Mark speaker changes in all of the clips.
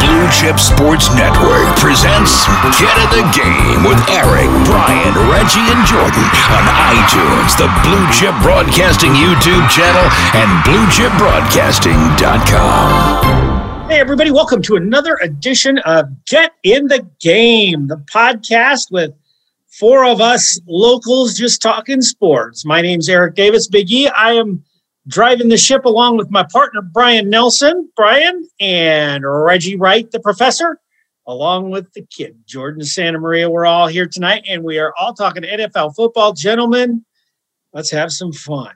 Speaker 1: Blue Chip Sports Network presents Get in the Game with Eric, Brian, Reggie, and Jordan on iTunes, the Blue Chip Broadcasting YouTube channel, and BlueChipBroadcasting.com.
Speaker 2: Hey, everybody, welcome to another edition of Get in the Game, the podcast with four of us locals just talking sports. My name's Eric Davis, Big E. I am driving the ship along with my partner, Brian Nelson, Brian, and Reggie Wright, the professor, along with the kid, Jordan Santa Maria. We're all here tonight, and we are all talking NFL football. Gentlemen, let's have some fun.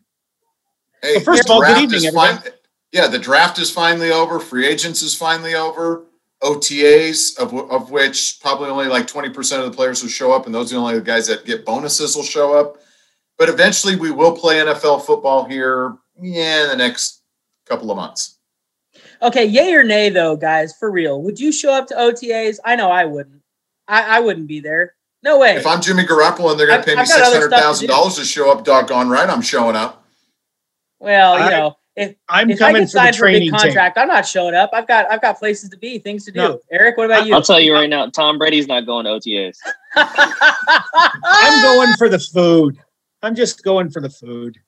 Speaker 3: Hey,
Speaker 2: Well, first of all, good evening,
Speaker 3: fin- yeah, the draft is finally over. Free agents is finally over. OTAs, of, of which probably only like 20% of the players will show up, and those are the only guys that get bonuses will show up. But eventually, we will play NFL football here, yeah, in the next couple of months.
Speaker 4: Okay, yay or nay though, guys, for real. Would you show up to OTAs? I know I wouldn't. I, I wouldn't be there. No way.
Speaker 3: If I'm Jimmy Garoppolo and they're going
Speaker 4: I've-
Speaker 3: to pay me
Speaker 4: I've got other stuff to do.
Speaker 3: $600,000 to show up, doggone right, I'm showing up.
Speaker 4: well, you
Speaker 2: I-
Speaker 4: know, if,
Speaker 2: I'm
Speaker 4: if I
Speaker 2: coming
Speaker 4: get
Speaker 2: for the
Speaker 4: signed for a big
Speaker 2: training team.
Speaker 4: contract, I'm not showing up. I've got I've got places to be, things to do.
Speaker 2: No.
Speaker 4: Eric, what about you?
Speaker 5: I'll tell you right now, Tom Brady's not going to OTAs.
Speaker 2: I'm going for the food. I'm just going for the food.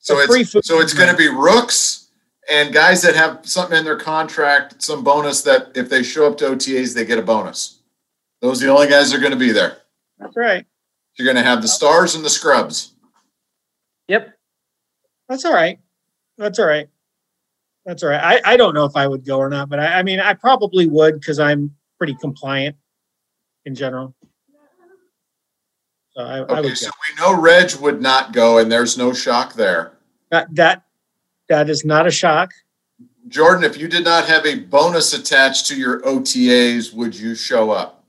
Speaker 3: So it's
Speaker 2: food
Speaker 3: so it's going to be rooks and guys that have something in their contract, some bonus that if they show up to OTAs, they get a bonus. Those are the only guys that are going to be there.
Speaker 2: That's right.
Speaker 3: You're going to have the stars and the scrubs.
Speaker 4: Yep.
Speaker 2: That's all right. That's all right. That's all right. I, I don't know if I would go or not, but I, I mean, I probably would because I'm pretty compliant in general. So I, I
Speaker 3: Okay,
Speaker 2: would
Speaker 3: so
Speaker 2: go.
Speaker 3: we know Reg would not go, and there's no shock there.
Speaker 2: That, that that is not a shock.
Speaker 3: Jordan, if you did not have a bonus attached to your OTAs, would you show up?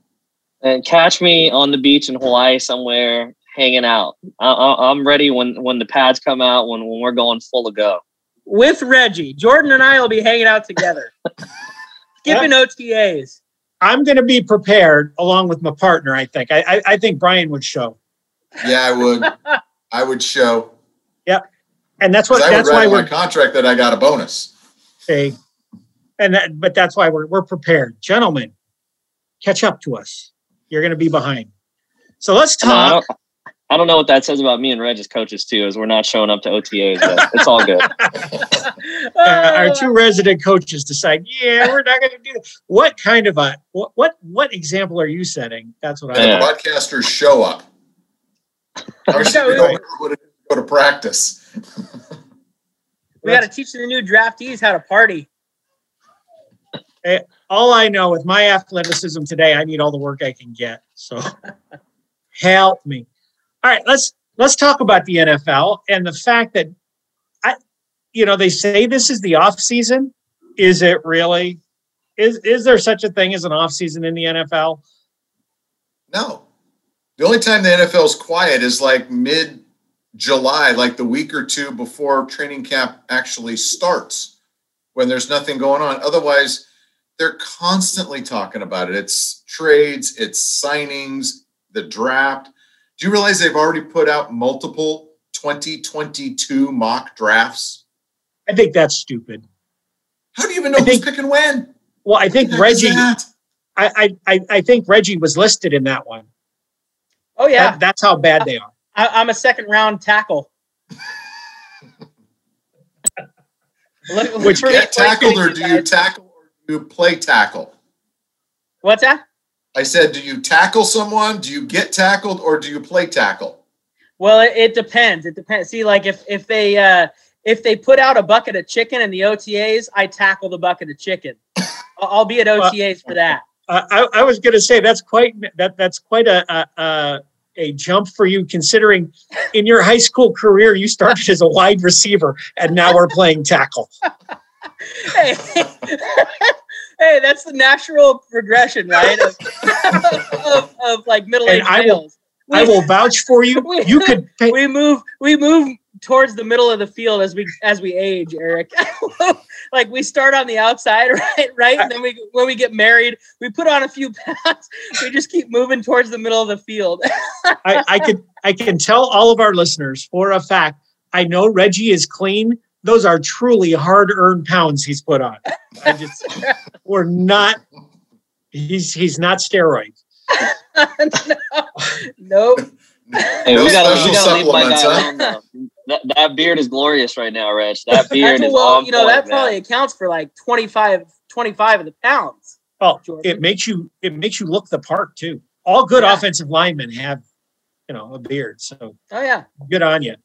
Speaker 5: And catch me on the beach in Hawaii somewhere, hanging out. I, I, I'm ready when when the pads come out. When when we're going full of go.
Speaker 4: With Reggie. Jordan and I will be hanging out together. Skipping OTAs.
Speaker 2: I'm going to be prepared along with my partner. I think. I, I I think Brian would show,
Speaker 3: Yeah, I would. I would show. Yep.
Speaker 2: And that's what
Speaker 3: I would
Speaker 2: that's why
Speaker 3: in my
Speaker 2: we're
Speaker 3: contract that I got a bonus.
Speaker 2: saying. And that, but that's why we're we're prepared, gentlemen. Catch up to us. You're going to be behind. So let's
Speaker 5: I, know, I
Speaker 2: talk.
Speaker 5: don't, I don't know what that says about me and Reg as coaches too, as we're not showing up to OTAs. But it's all good.
Speaker 2: uh, our two resident coaches decide, yeah, we're not going to do that. What kind of a what what what example are you setting? That's what I.
Speaker 3: And
Speaker 5: Yeah.
Speaker 3: the broadcasters show up. Obviously, we don't know what it is to go to practice.
Speaker 4: we got to teach the new draftees how to party.
Speaker 2: All I know with my athleticism today, I need all the work I can get. So help me. All right, let's let's talk about the NFL and the fact that I, you know, they say this is the off season. Is it really? Is is there such a thing as an off season in the NFL?
Speaker 3: No. The only time the NFL is quiet is like mid July, like the week or two before training camp actually starts, when there's nothing going on. Otherwise, they're constantly talking about it. It's trades, it's signings, the draft. Do you realize they've already put out multiple 2022 mock drafts?
Speaker 2: I think that's stupid.
Speaker 3: How do you even know
Speaker 2: I
Speaker 3: who's
Speaker 2: think-
Speaker 3: picking when?
Speaker 2: Well, I think
Speaker 3: What the heck is
Speaker 2: Reggie. I I I think Reggie was listed in that one.
Speaker 4: Oh yeah,
Speaker 2: That- that's how bad they are.
Speaker 4: I, I'm a second round tackle. Look- look
Speaker 2: Which
Speaker 3: Get tackled or
Speaker 4: guys.
Speaker 3: do you tackle or do you play tackle?
Speaker 4: What's that?
Speaker 3: I said, do you tackle someone? Do you get tackled or do you play tackle?
Speaker 4: Well, it, it depends. It depends. See, like if if they uh if they put out a bucket of chicken in the OTAs, I tackle the bucket of chicken. I'll, I'll be at OTAs for that.
Speaker 2: Uh, I, I was going to say that's quite that that's quite a, a a a jump for you, considering in your high school career you started as a wide receiver and now we're playing tackle.
Speaker 4: Hey, hey, that's the natural progression, right? Of, of, of like middle aged
Speaker 2: And I will-
Speaker 4: males.
Speaker 2: I will vouch for you. You could pay,
Speaker 4: we move we move towards the middle of the field as we as we age eric like we start on the outside right right and then we when we get married we put on a few pounds we just keep moving towards the middle of the field
Speaker 2: I, I can I can tell all of our listeners for a fact. I know Reggie is clean those are truly hard-earned pounds he's put on. I just we're not. He's he's not steroids.
Speaker 4: no, nope.
Speaker 5: Hey,
Speaker 3: No
Speaker 5: we gotta, we
Speaker 3: special
Speaker 5: gotta leave my guy
Speaker 3: supplements, huh?
Speaker 5: alone, though. That, that beard is glorious right now, Reg. That beard
Speaker 4: That's
Speaker 5: is
Speaker 4: well,
Speaker 5: on
Speaker 4: you know,
Speaker 5: point,
Speaker 4: that
Speaker 5: man.
Speaker 4: probably accounts for like 25, 25 of the pounds.
Speaker 2: Oh,
Speaker 4: Jordan.
Speaker 2: it makes you it makes you look the part too. All good
Speaker 4: Yeah.
Speaker 2: offensive linemen have, you know, a beard. So
Speaker 4: Oh yeah.
Speaker 2: good on you.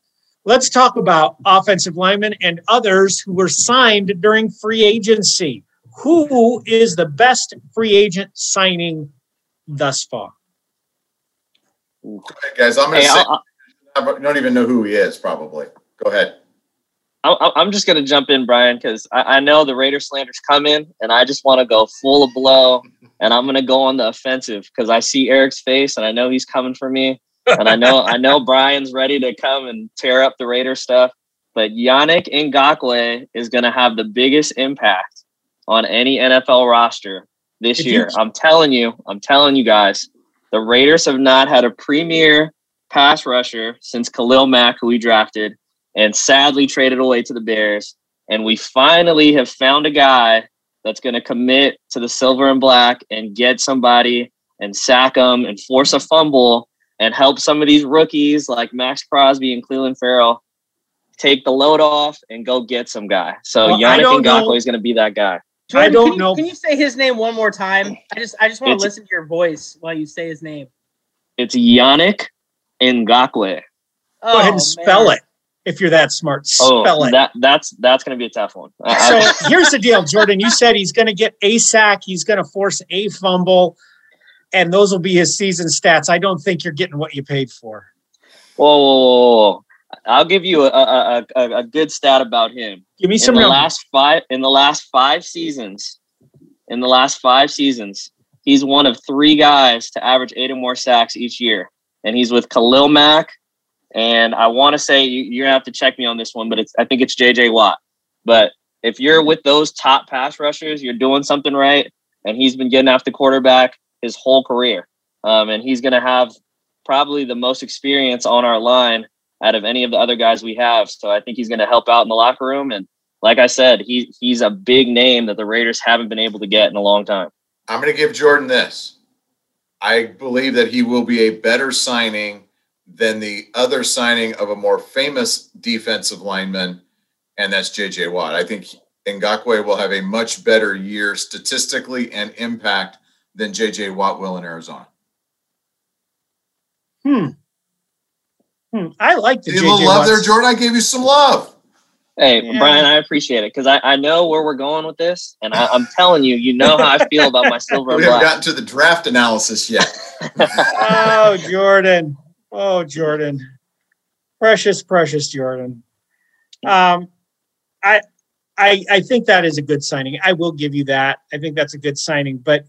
Speaker 2: Let's talk about offensive linemen and others who were signed during free agency. Who is the best free agent signing thus far?
Speaker 3: Go ahead, guys. I'm going
Speaker 5: Hey,
Speaker 3: to say
Speaker 5: I'll-
Speaker 3: I don't even know who he is. Probably. Go ahead.
Speaker 5: I- I'm just gonna jump in, Brian, because I, I know the Raider slanders coming, and I just want to go full of blow, and I'm gonna go on the offensive because I see Eric's face, and I know he's coming for me, and I know I know Brian's ready to come and tear up the Raider stuff. But Yannick Ngakoue is gonna have the biggest impact on any NFL roster this
Speaker 2: If you-
Speaker 5: year. I'm telling you, I'm telling you guys, the Raiders have not had a premier pass rusher since Khalil Mack, who we drafted and sadly traded away to the Bears. And we finally have found a guy that's going to commit to the silver and black and get somebody and sack them and force a fumble and help some of these rookies like Maxx Crosby and Clelin Ferrell take the load off and go get some guy. So
Speaker 2: Well, I
Speaker 5: Yannick
Speaker 2: don't
Speaker 5: Ngakoue is going to be that guy.
Speaker 4: Jordan,
Speaker 2: don't
Speaker 4: can you,
Speaker 2: know.
Speaker 4: Can you say his name one more time? I just I just want to listen to your voice while you say his name.
Speaker 5: It's Yannick Ngakoue.
Speaker 2: Go ahead
Speaker 4: Oh,
Speaker 2: and spell
Speaker 4: man.
Speaker 2: it if you're that smart.
Speaker 5: Oh,
Speaker 2: Spell it.
Speaker 5: that that's that's going to be a tough one. I- I-
Speaker 2: So here's the deal, Jordan. You said he's going to get a sack, he's going to force a fumble, and those will be his season stats. I don't think you're getting what you paid for.
Speaker 5: Whoa, whoa, whoa, whoa. I'll give you a, a, a, a good stat about him.
Speaker 2: Give me
Speaker 5: In
Speaker 2: some
Speaker 5: the
Speaker 2: numbers.
Speaker 5: last five in the last five seasons, in the last five seasons, he's one of three guys to average eight or more sacks each year. And he's with Khalil Mack. And I want to say you, you're gonna have to check me on this one, but it's I think it's JJ Watt. But if you're with those top pass rushers, you're doing something right. And he's been getting after quarterback his whole career. Um, and he's gonna have probably the most experience on our line out of any of the other guys we have. So I think he's to help out in the locker room. And like I said, he he's a big name that the Raiders haven't been able to get in a long time.
Speaker 3: I'm to give Jordan this. I believe that he will be a better signing than the other signing of a more famous defensive lineman, and that's JJ Watt. I think Ngakoue will have a much better year statistically and impact than JJ Watt will in Arizona.
Speaker 2: Hmm. Hmm. I like the
Speaker 3: little love
Speaker 2: Watts.
Speaker 3: there, Jordan. I gave you some love.
Speaker 5: Hey,
Speaker 2: Yeah.
Speaker 5: Brian, I appreciate it because I, I know where we're going with this. And I, I'm telling you, you know how I feel about my silver
Speaker 3: We haven't gotten to the draft analysis yet.
Speaker 2: Oh, Jordan. Oh, Jordan. Precious, precious Jordan. Um, I, I, I think that is a good signing. I will give you that. I think that's a good signing. But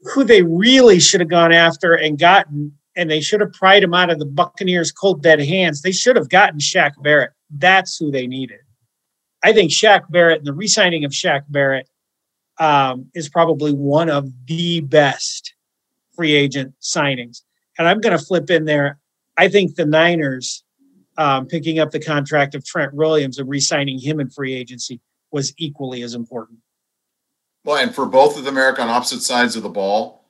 Speaker 2: who they really should have gone after and gotten, and they should have pried him out of the Buccaneers' cold dead hands. They should have gotten Shaq Barrett. That's who they needed. I think Shaq Barrett and the re-signing of Shaq Barrett um, is probably one of the best free agent signings. And I'm going to flip in there. I think the Niners um, picking up the contract of Trent Williams and re-signing him in free agency was equally as important.
Speaker 3: Well, and for both of them, Eric, on opposite sides of the ball,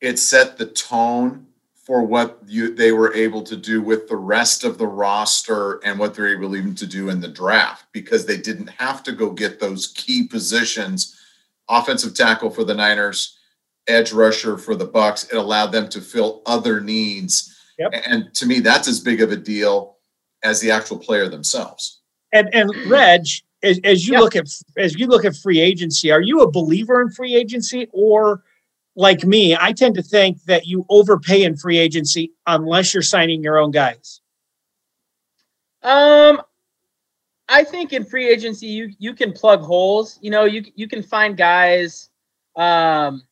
Speaker 3: it set the tone for what you they were able to do with the rest of the roster and what they're able even to do in the draft because they didn't have to go get those key positions, offensive tackle for the Niners, edge rusher for the Bucks. It allowed them to fill other needs.
Speaker 2: Yep.
Speaker 3: And to me, that's as big of a deal as the actual player themselves.
Speaker 2: And and Reg, as, as you
Speaker 4: Yeah.
Speaker 2: look at as you look at free agency, are you a believer in free agency or like me, I tend to think that you overpay in free agency unless you're signing your own guys.
Speaker 4: Um, I think in free agency you you can plug holes. You know, you you can find guys. Um,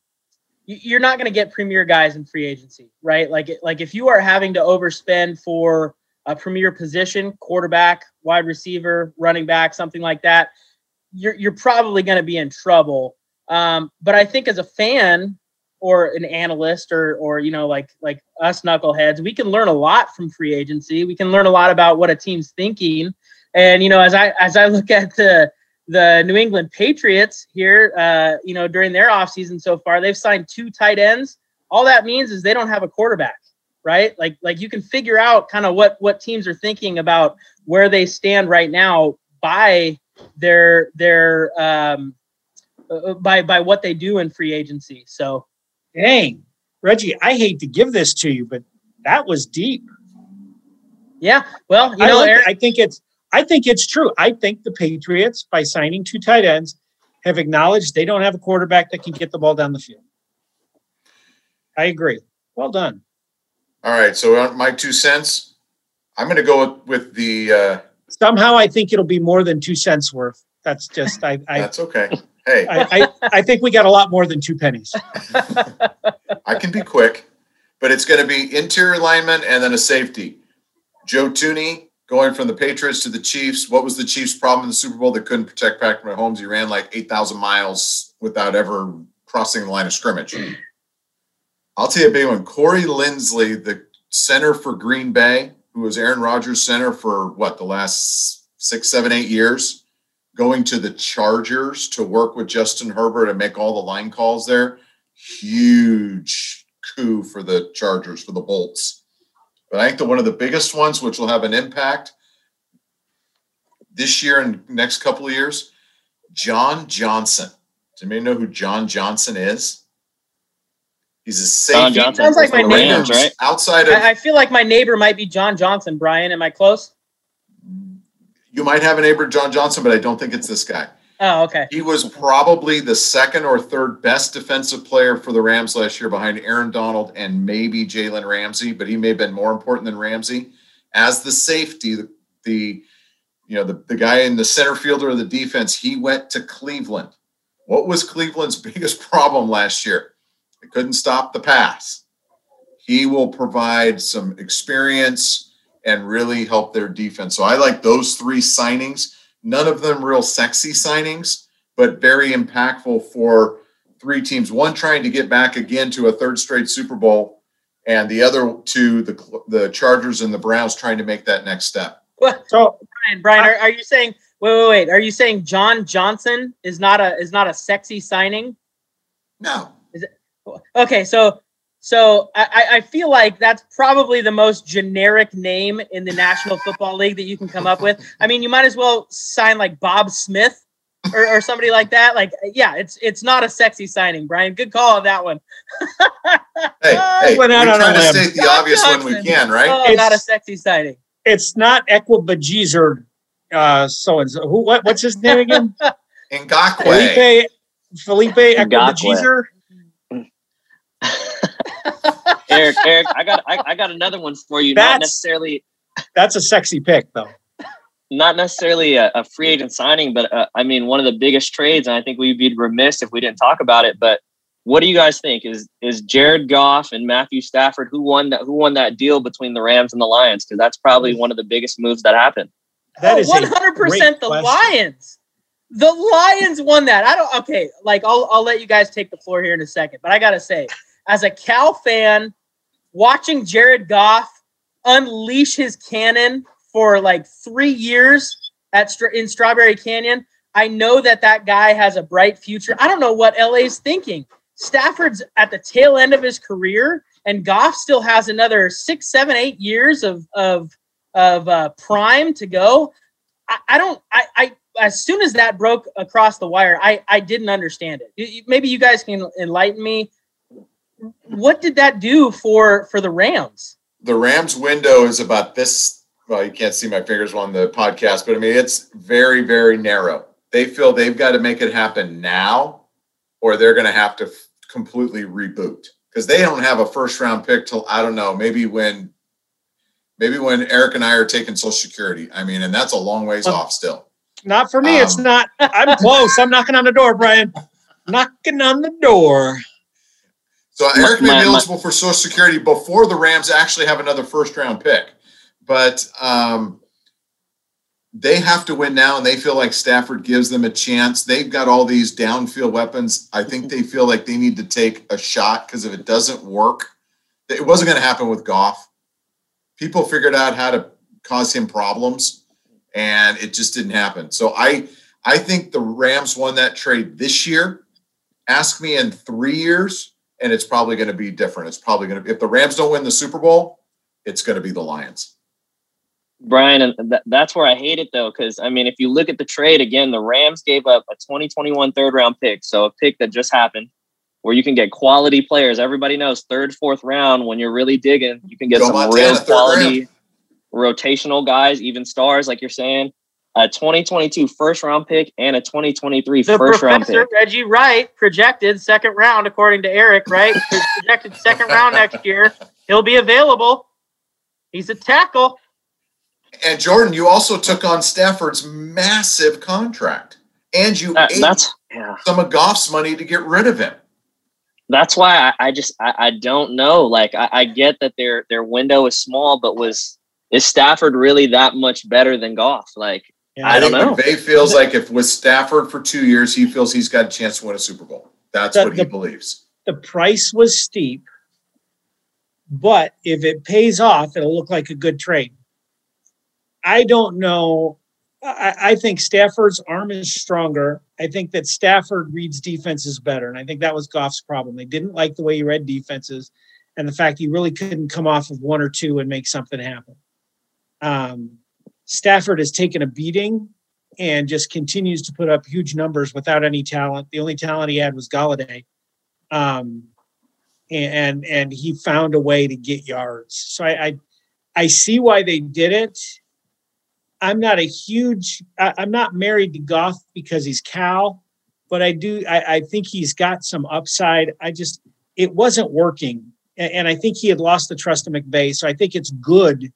Speaker 4: you- you're not going to get premier guys in free agency, right? Like like if you are having to overspend for a premier position, quarterback, wide receiver, running back, something like that, you're you're probably going to be in trouble. Um, but I think as a fan or an analyst or or you know like like us knuckleheads, we can learn a lot from free agency. We can learn a lot about what a team's thinking And you know, as I as I look at the the New England Patriots here, uh, you know, during their offseason so far, they've signed two tight ends. All that means is they don't have a quarterback, right? Like like you can figure out kind of what what teams are thinking about where they stand right now by their their um uh, by by what they do in free agency. So,
Speaker 2: dang, Reggie, I hate to give this to you, but that was deep.
Speaker 4: Yeah, well, you
Speaker 2: I,
Speaker 4: know,
Speaker 2: like-
Speaker 4: Eric,
Speaker 2: I think it's I think it's true. I think the Patriots, by signing two tight ends, have acknowledged they don't have a quarterback that can get the ball down the field. I agree. Well done.
Speaker 3: All right. So my two cents. I'm going to go with, with the. Uh,
Speaker 2: Somehow, I think it'll be more than two cents worth. That's just I I,
Speaker 3: that's okay. Hey,
Speaker 2: I, I I think we got a lot more than two pennies.
Speaker 3: I can be quick, but it's going to be interior lineman and then a safety. Joe Thuney going from the Patriots to the Chiefs. What was the Chiefs' problem in the Super Bowl? They couldn't protect Patrick Mahomes. He ran like 8,000 miles without ever crossing the line of scrimmage. I'll tell you a big one. Corey Linsley, the center for Green Bay, who was Aaron Rodgers' center for what, the last six, seven, eight years, going to the Chargers to work with Justin Herbert and make all the line calls there huge coup for the Chargers for the Bolts. But I think the one of the biggest ones, which will have an impact this year and next couple of years, John Johnson. Does anybody know who John Johnson is? He's a
Speaker 5: John
Speaker 3: safety.
Speaker 5: Johnson
Speaker 4: Sounds like my neighbor.
Speaker 5: Rams, right?
Speaker 3: Outside of
Speaker 4: I, I feel like my neighbor might be John Johnson. Brian, am I close?
Speaker 3: You might have a neighbor John Johnson, but I don't think it's this guy.
Speaker 4: Oh, okay.
Speaker 3: He was probably the second or third best defensive player for the Rams last year behind Aaron Donald and maybe Jalen Ramsey, but he may have been more important than Ramsey. As the safety, the, the you know, the, the guy in the center fielder of the defense, he went to Cleveland. What was Cleveland's biggest problem last year? They couldn't stop the pass. He will provide some experience and really help their defense. So I like those three signings none of them real sexy signings, but very impactful for three teams. One trying to get back again to a third straight Super Bowl, and the other two, the the Chargers and the Browns, trying to make that next step.
Speaker 4: What,
Speaker 2: So
Speaker 4: Brian? Brian, are, are you saying? Wait, wait, wait. Are you saying John Johnson is not a is not a sexy signing?
Speaker 3: No, Is it,
Speaker 4: Okay, so so I, I- I feel like that's probably the most generic name in the National Football League that you can come up with. I mean, you might as well sign like Bob Smith or, or somebody like that. Like, yeah, it's it's not a sexy signing, Brian. Good call on that one.
Speaker 3: hey, hey,
Speaker 2: Went
Speaker 3: we're
Speaker 2: out on a
Speaker 3: trying to
Speaker 2: limb.
Speaker 3: state the
Speaker 4: John
Speaker 3: obvious when we can, right?
Speaker 4: Oh,
Speaker 2: It's-
Speaker 4: not a sexy signing.
Speaker 2: it's not Equibajiz uh, so and so. Who? What, what's his name again?
Speaker 3: Ngakoue.
Speaker 2: Felipe Felipe Equibajizer.
Speaker 5: Eric, Eric, I got I, I got another one for you. Not necessarily
Speaker 2: That's a sexy pick, though.
Speaker 5: not necessarily a, a free agent signing, but uh, I mean one of the biggest trades, and I think we'd be remiss if we didn't talk about it. But what do you guys think? Is is Jared Goff and Matthew Stafford who won that who won that deal between the Rams and the Lions? Because that's probably one of the biggest moves that happened.
Speaker 2: That
Speaker 4: oh,
Speaker 2: is
Speaker 4: 100% the
Speaker 2: question.
Speaker 4: Lions. The Lions won that. I don't okay, like I'll I'll let you guys take the floor here in a second, but I got to say as a Cal fan watching Jared Goff unleash his cannon for like 3 years at in Strawberry Canyon, I know that that guy has a bright future. I don't know what LA's thinking. Stafford's at the tail end of his career and Goff still has another six, seven, eight years of of of uh, prime to go. I, I don't. I, I as soon as that broke across the wire, I I didn't understand it. Maybe you guys can enlighten me. What did that do for for the Rams?
Speaker 3: the Rams window is about this. Well, you can't see my fingers on the podcast, but I mean, it's very, very narrow. They feel they've got to make it happen now, or they're going to have to f- completely reboot because they don't have a first round pick till I don't know, maybe when, maybe when Eric and I are taking Social Security. I mean, and that's a long ways oh. off still.
Speaker 2: Not for me. it's
Speaker 3: Um,
Speaker 2: not. I'm close. I'm knocking on the door, Brian. Knocking on the door.
Speaker 3: So
Speaker 5: My-
Speaker 3: Eric may
Speaker 5: my-
Speaker 3: be
Speaker 5: my-
Speaker 3: eligible for Social Security before the Rams actually have another first round pick. But um, they have to win now, and they feel like Stafford gives them a chance. They've got all these downfield weapons. I think they feel like they need to take a shot because if it doesn't work, it wasn't going to happen with Goff. People figured out how to cause him problems, and it just didn't happen. So I I think the Rams won that trade this year. Ask me in three years, and it's probably going to be different. It's probably going to if the Rams don't win the Super Bowl, it's going to be the Lions.
Speaker 5: Brian, and th- that's where I hate it though, because I mean, if you look at the trade again, the Rams gave up a 2021 third round pick, so a pick that just happened, where you can get quality players. Everybody knows third, fourth round when you're really digging, you can get
Speaker 3: Joe
Speaker 5: some
Speaker 3: Montana,
Speaker 5: real quality rotational guys, even stars, like you're saying. A 2022 first round pick and a 2023
Speaker 4: The
Speaker 5: first round
Speaker 4: professor
Speaker 5: pick.
Speaker 4: Reggie Wright projected second round, according to Eric. Right, projected second round next year. He'll be available. He's a tackle.
Speaker 3: And Jordan, you also took on Stafford's massive contract, and you
Speaker 5: That-
Speaker 3: ate
Speaker 5: that's yeah.
Speaker 3: some of Goff's money to get rid of him.
Speaker 5: that's why I, I just I, I don't know. Like I, I get that their their window is small, but was is Stafford really that much better than Goff? Like
Speaker 2: Yeah,
Speaker 5: I don't know.
Speaker 3: McVay feels like if with Stafford for two years, he feels he's got a chance to win a Super Bowl. That's
Speaker 2: The-
Speaker 3: what he
Speaker 2: the-
Speaker 3: believes.
Speaker 2: the price was steep, but if it pays off, it'll look like a good trade. I don't know. I, I think Stafford's arm is stronger. I think that Stafford reads defenses better. And I think that was Goff's problem. They didn't like the way he read defenses and the fact he really couldn't come off of one or two and make something happen. Um, Stafford has taken a beating and just continues to put up huge numbers without any talent. The only talent he had was Golladay um, and and he found a way to get yards. So I I, I see why they did it. I'm not a huge. I, I'm not married to Goff because he's Cal, but I do. I, I think he's got some upside. I just it wasn't working, and, and I think he had lost the trust of McVay. So I think it's good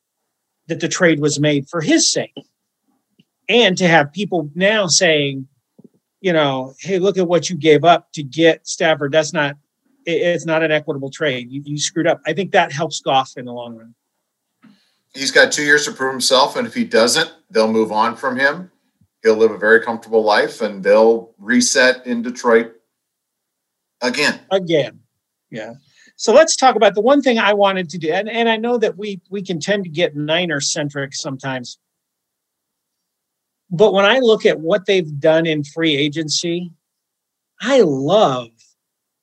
Speaker 2: that the trade was made for his sake, and to have people now saying, you know, hey, look at what you gave up to get Stafford. That's not it's not an equitable trade. You, you screwed up. I think that helps Goff in the long run.
Speaker 3: He's got two years to prove himself, and if he doesn't, they'll move on from him. He'll live a very comfortable life, and they'll reset in Detroit again.
Speaker 2: Again. Yeah. So let's talk about the one thing I wanted to do. And, and I know that we we can tend to get Niner centric sometimes. But when I look at what they've done in free agency, I love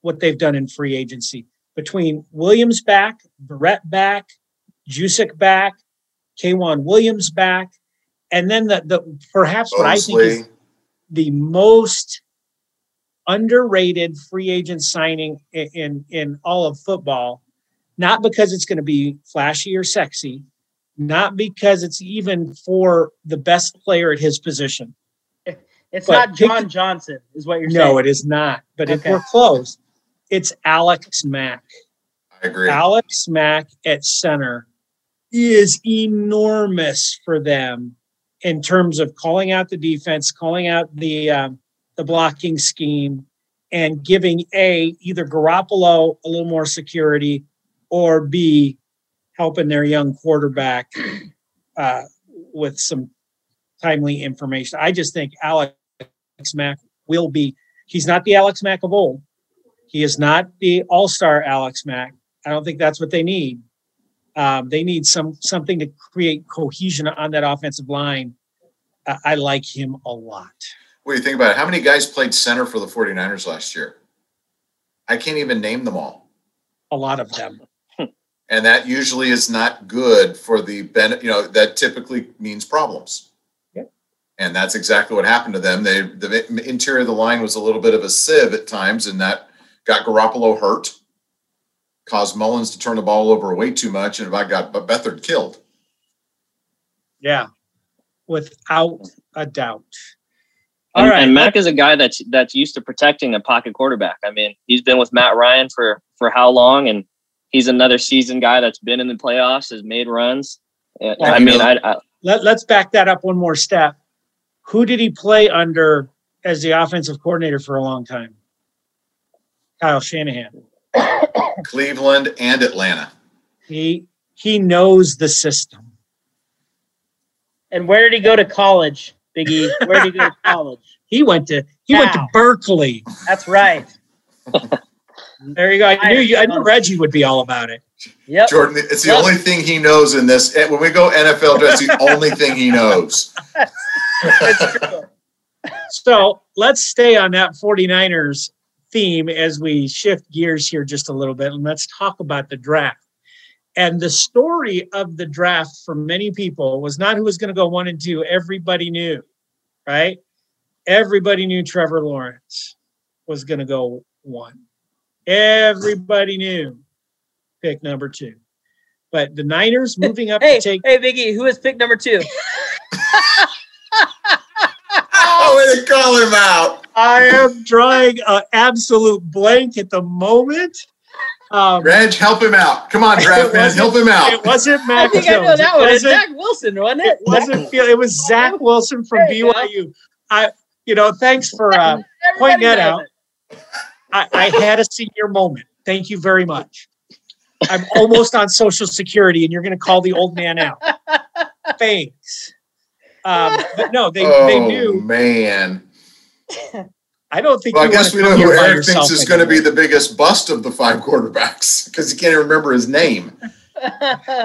Speaker 2: what they've done in free agency. Between Williams back, Brett back, Juszczyk back, K'Waun Williams back, and then the, the perhaps what I think is the most underrated free agent signing in, in in all of football not because it's going to be flashy or sexy not because it's even for the best player at his position
Speaker 4: It's
Speaker 2: But
Speaker 4: not
Speaker 2: pick-
Speaker 4: John Johnson, is what you're saying.
Speaker 2: no it is not but if we're close it's alex mack
Speaker 3: I agree.
Speaker 2: alex mack at center is enormous for them in terms of calling out the defense calling out the um, the blocking scheme and giving a either Garoppolo a little more security or b helping their young quarterback uh, with some timely information. I just think Alex Mack will be. He's not the Alex Mack of old. He is not the All Star Alex Mack. I don't think that's what they need. Um, they need some something to create cohesion on that offensive line. I, I like him a lot.
Speaker 3: What do you think about it? How many guys played center for the 49ers last year? I can't even name them all.
Speaker 2: A lot of them.
Speaker 3: And that usually is not good for the ben, you know, that typically means problems.
Speaker 2: Yep.
Speaker 3: And that's exactly what happened to them. They the interior of the line was a little bit of a sieve at times, and that got Garoppolo hurt, caused Mullens to turn the ball over way too much, and I got Beathard killed.
Speaker 2: Yeah, without a doubt. All
Speaker 5: And,
Speaker 2: right,
Speaker 5: and Mack is a guy that's that's used to protecting a pocket quarterback. I mean, he's been with Matt Ryan for for how long, and he's another seasoned guy that's been in the playoffs, has made runs.
Speaker 2: Well,
Speaker 5: I mean, I, I,
Speaker 2: Let, let's back that up one more step. Who did he play under as the offensive coordinator for a long time? Kyle Shanahan.
Speaker 3: Cleveland and Atlanta.
Speaker 2: He he knows the system.
Speaker 4: And where did he go to college, Biggie? Where did he go to college?
Speaker 2: He went to he went to Berkeley.
Speaker 4: That's right.
Speaker 2: There you go. I knew you. I knew Reggie would be all about it.
Speaker 4: Yep.
Speaker 3: Jordan, it's the
Speaker 4: Yep.
Speaker 3: only thing he knows in this. eh, When we go NFL draft, it's the only thing he knows.
Speaker 4: It's true.
Speaker 2: So let's stay on that 49ers theme as we shift gears here just a little bit and let's talk about the draft. And the story of the draft for many people was not who was going to go one and two. Everybody knew, right? Everybody knew Trevor Lawrence was going to go one. Everybody knew pick number two. But the Niners moving up
Speaker 4: Hey,
Speaker 2: to take
Speaker 4: hey, Biggie, who is pick number two?
Speaker 3: Oh, way to call him out.
Speaker 2: I am drawing an absolute blank at the moment. Um,
Speaker 3: Reg, help him out. Come on, draft man, help him out.
Speaker 2: It wasn't
Speaker 4: I
Speaker 2: Mac
Speaker 4: think
Speaker 2: Jones.
Speaker 4: I know that
Speaker 2: it
Speaker 4: one. It's
Speaker 2: wasn't,
Speaker 4: Zach Wilson, wasn't
Speaker 2: it
Speaker 4: it?
Speaker 2: wasn't Phil- It was Zach Wilson from
Speaker 4: There you go.
Speaker 2: BYU. I, you know, thanks for uh,
Speaker 4: Everybody
Speaker 2: point that out. I, I had a senior moment. Thank you very much. I'm almost on Social Security, and you're going to call the old man out. Thanks. Um, but no, they
Speaker 3: oh,
Speaker 2: they knew.
Speaker 3: man.
Speaker 2: I don't think.
Speaker 3: Well, I guess we know who Eric thinks
Speaker 2: yourself
Speaker 3: is going to be the biggest bust of the five quarterbacks because he can't even remember his name.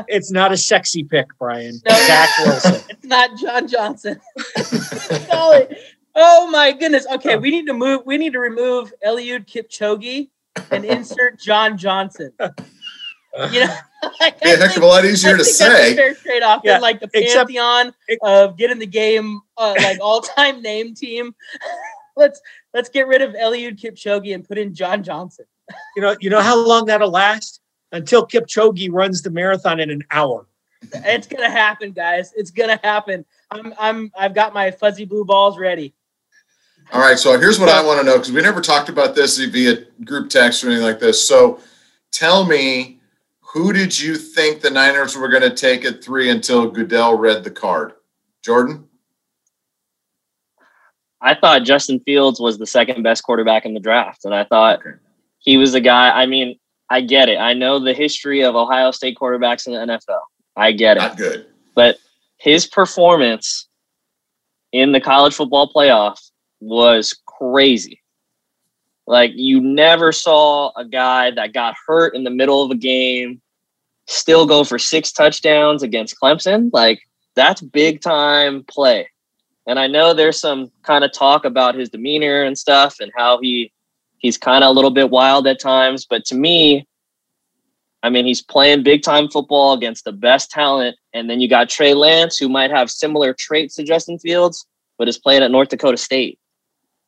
Speaker 2: It's not a sexy pick, Brian.
Speaker 4: No.
Speaker 2: Zach Wilson.
Speaker 4: it's not John Johnson. Oh my goodness. Okay, we need to move. We need to remove Eliud Kipchoge and insert John Johnson. You know, like,
Speaker 3: Be heck of a lot easier
Speaker 4: I
Speaker 3: to
Speaker 4: think that's a
Speaker 3: say.
Speaker 4: fair trade off
Speaker 2: Yeah,
Speaker 4: than like the
Speaker 2: except-
Speaker 4: pantheon
Speaker 2: ex-
Speaker 4: of getting the game uh, like all time name team. let's let's get rid of Eliud Kipchoge and put in John Johnson.
Speaker 2: You know, you know how long that'll last until Kipchoge runs the marathon in an hour.
Speaker 4: It's gonna happen, guys. It's gonna happen. I'm I'm I've got my fuzzy blue balls ready.
Speaker 3: All right, so here's what I want to know because we never talked about this via group text or anything like this. So tell me, who did you think the Niners were going to take at three until Goodell read the card? Jordan?
Speaker 5: I thought Justin Fields was the second best quarterback in the draft, and I thought
Speaker 3: Okay.
Speaker 5: he was the guy. I mean, I get it. I know the history of Ohio State quarterbacks in the NFL. I get it.
Speaker 3: Not good.
Speaker 5: but his performance in the college football playoff was crazy. Like you never saw a guy that got hurt in the middle of a game still go for six touchdowns against Clemson. Like that's big time play. And I know there's some kind of talk about his demeanor and stuff and how he he's kind of a little bit wild at times, but to me I mean, he's playing big time football against the best talent. And then you got Trey Lance, who might have similar traits to Justin Fields, but is playing at North Dakota State.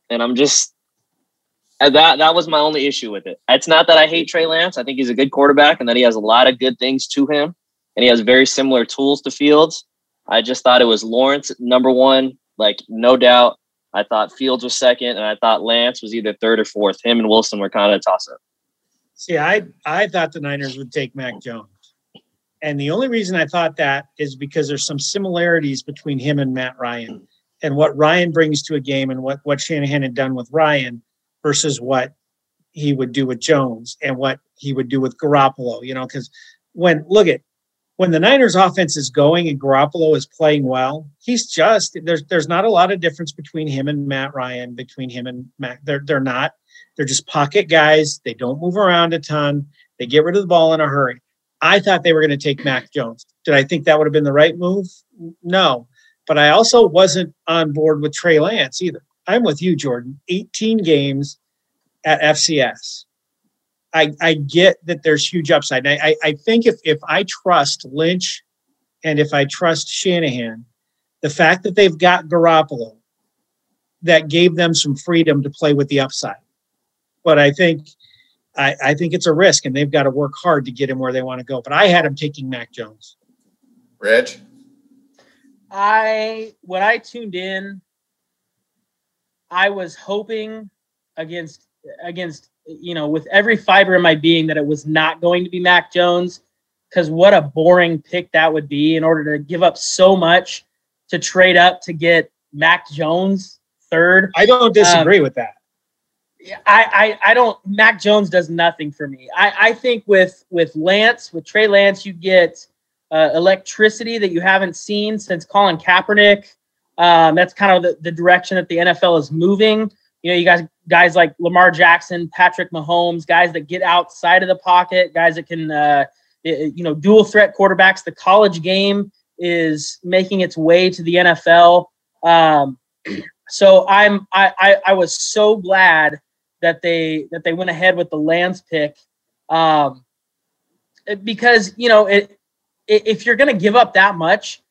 Speaker 5: And I'm just uh, that that was my only issue with it. It's not that I hate Trey Lance. I think he's a good quarterback and that he has a lot of good things to him. And he has very similar tools to Fields. I just thought it was Lawrence number one, like no doubt. I thought Fields was second, and I thought Lance was either third or fourth. Him and Wilson were kind of a toss up.
Speaker 2: See, I I thought the Niners would take Mac Jones. And the only reason I thought that is because there's some similarities between him and Matt Ryan and what Ryan brings to a game and what, what Shanahan had done with Ryan versus what he would do with Jones and what he would do with Garoppolo, you know, because when look at when the Niners offense is going and Garoppolo is playing well, he's just there's there's not a lot of difference between him and Matt Ryan, between him and Matt. They're they're not. They're just pocket guys. They don't move around a ton. They get rid of the ball in a hurry. I thought they were going to take Mac Jones. Did I think that would have been the right move? No. But I also wasn't on board with Trey Lance either. I'm with you, Jordan. 18 games at FCS. I, I get that there's huge upside. And I, I, I think if, if I trust Lynch and if I trust Shanahan, the fact that they've got Garoppolo, that gave them some freedom to play with the upside. But I think I, I think it's a risk and they've got to work hard to get him where they want to go. But I had him taking Mac Jones.
Speaker 3: Reg?
Speaker 4: I when I tuned in, I was hoping against against you know with every fiber in my being that it was not going to be Mac Jones because what a boring pick that would be in order to give up so much to trade up to get Mac Jones third.
Speaker 2: I don't disagree with that.
Speaker 4: Yeah, I, I I don't. Mac Jones does nothing for me. I I think with with Lance with Trey Lance, you get uh, electricity that you haven't seen since Colin Kaepernick. Um, that's kind of the, the direction that the NFL is moving. You know, you guys guys like Lamar Jackson, Patrick Mahomes, guys that get outside of the pocket, guys that can uh, you know dual threat quarterbacks. The college game is making its way to the NFL. Um, so I'm I, I, I was so glad that they that they went ahead with the Lance pick um, because you know it, if you're going to give up that much,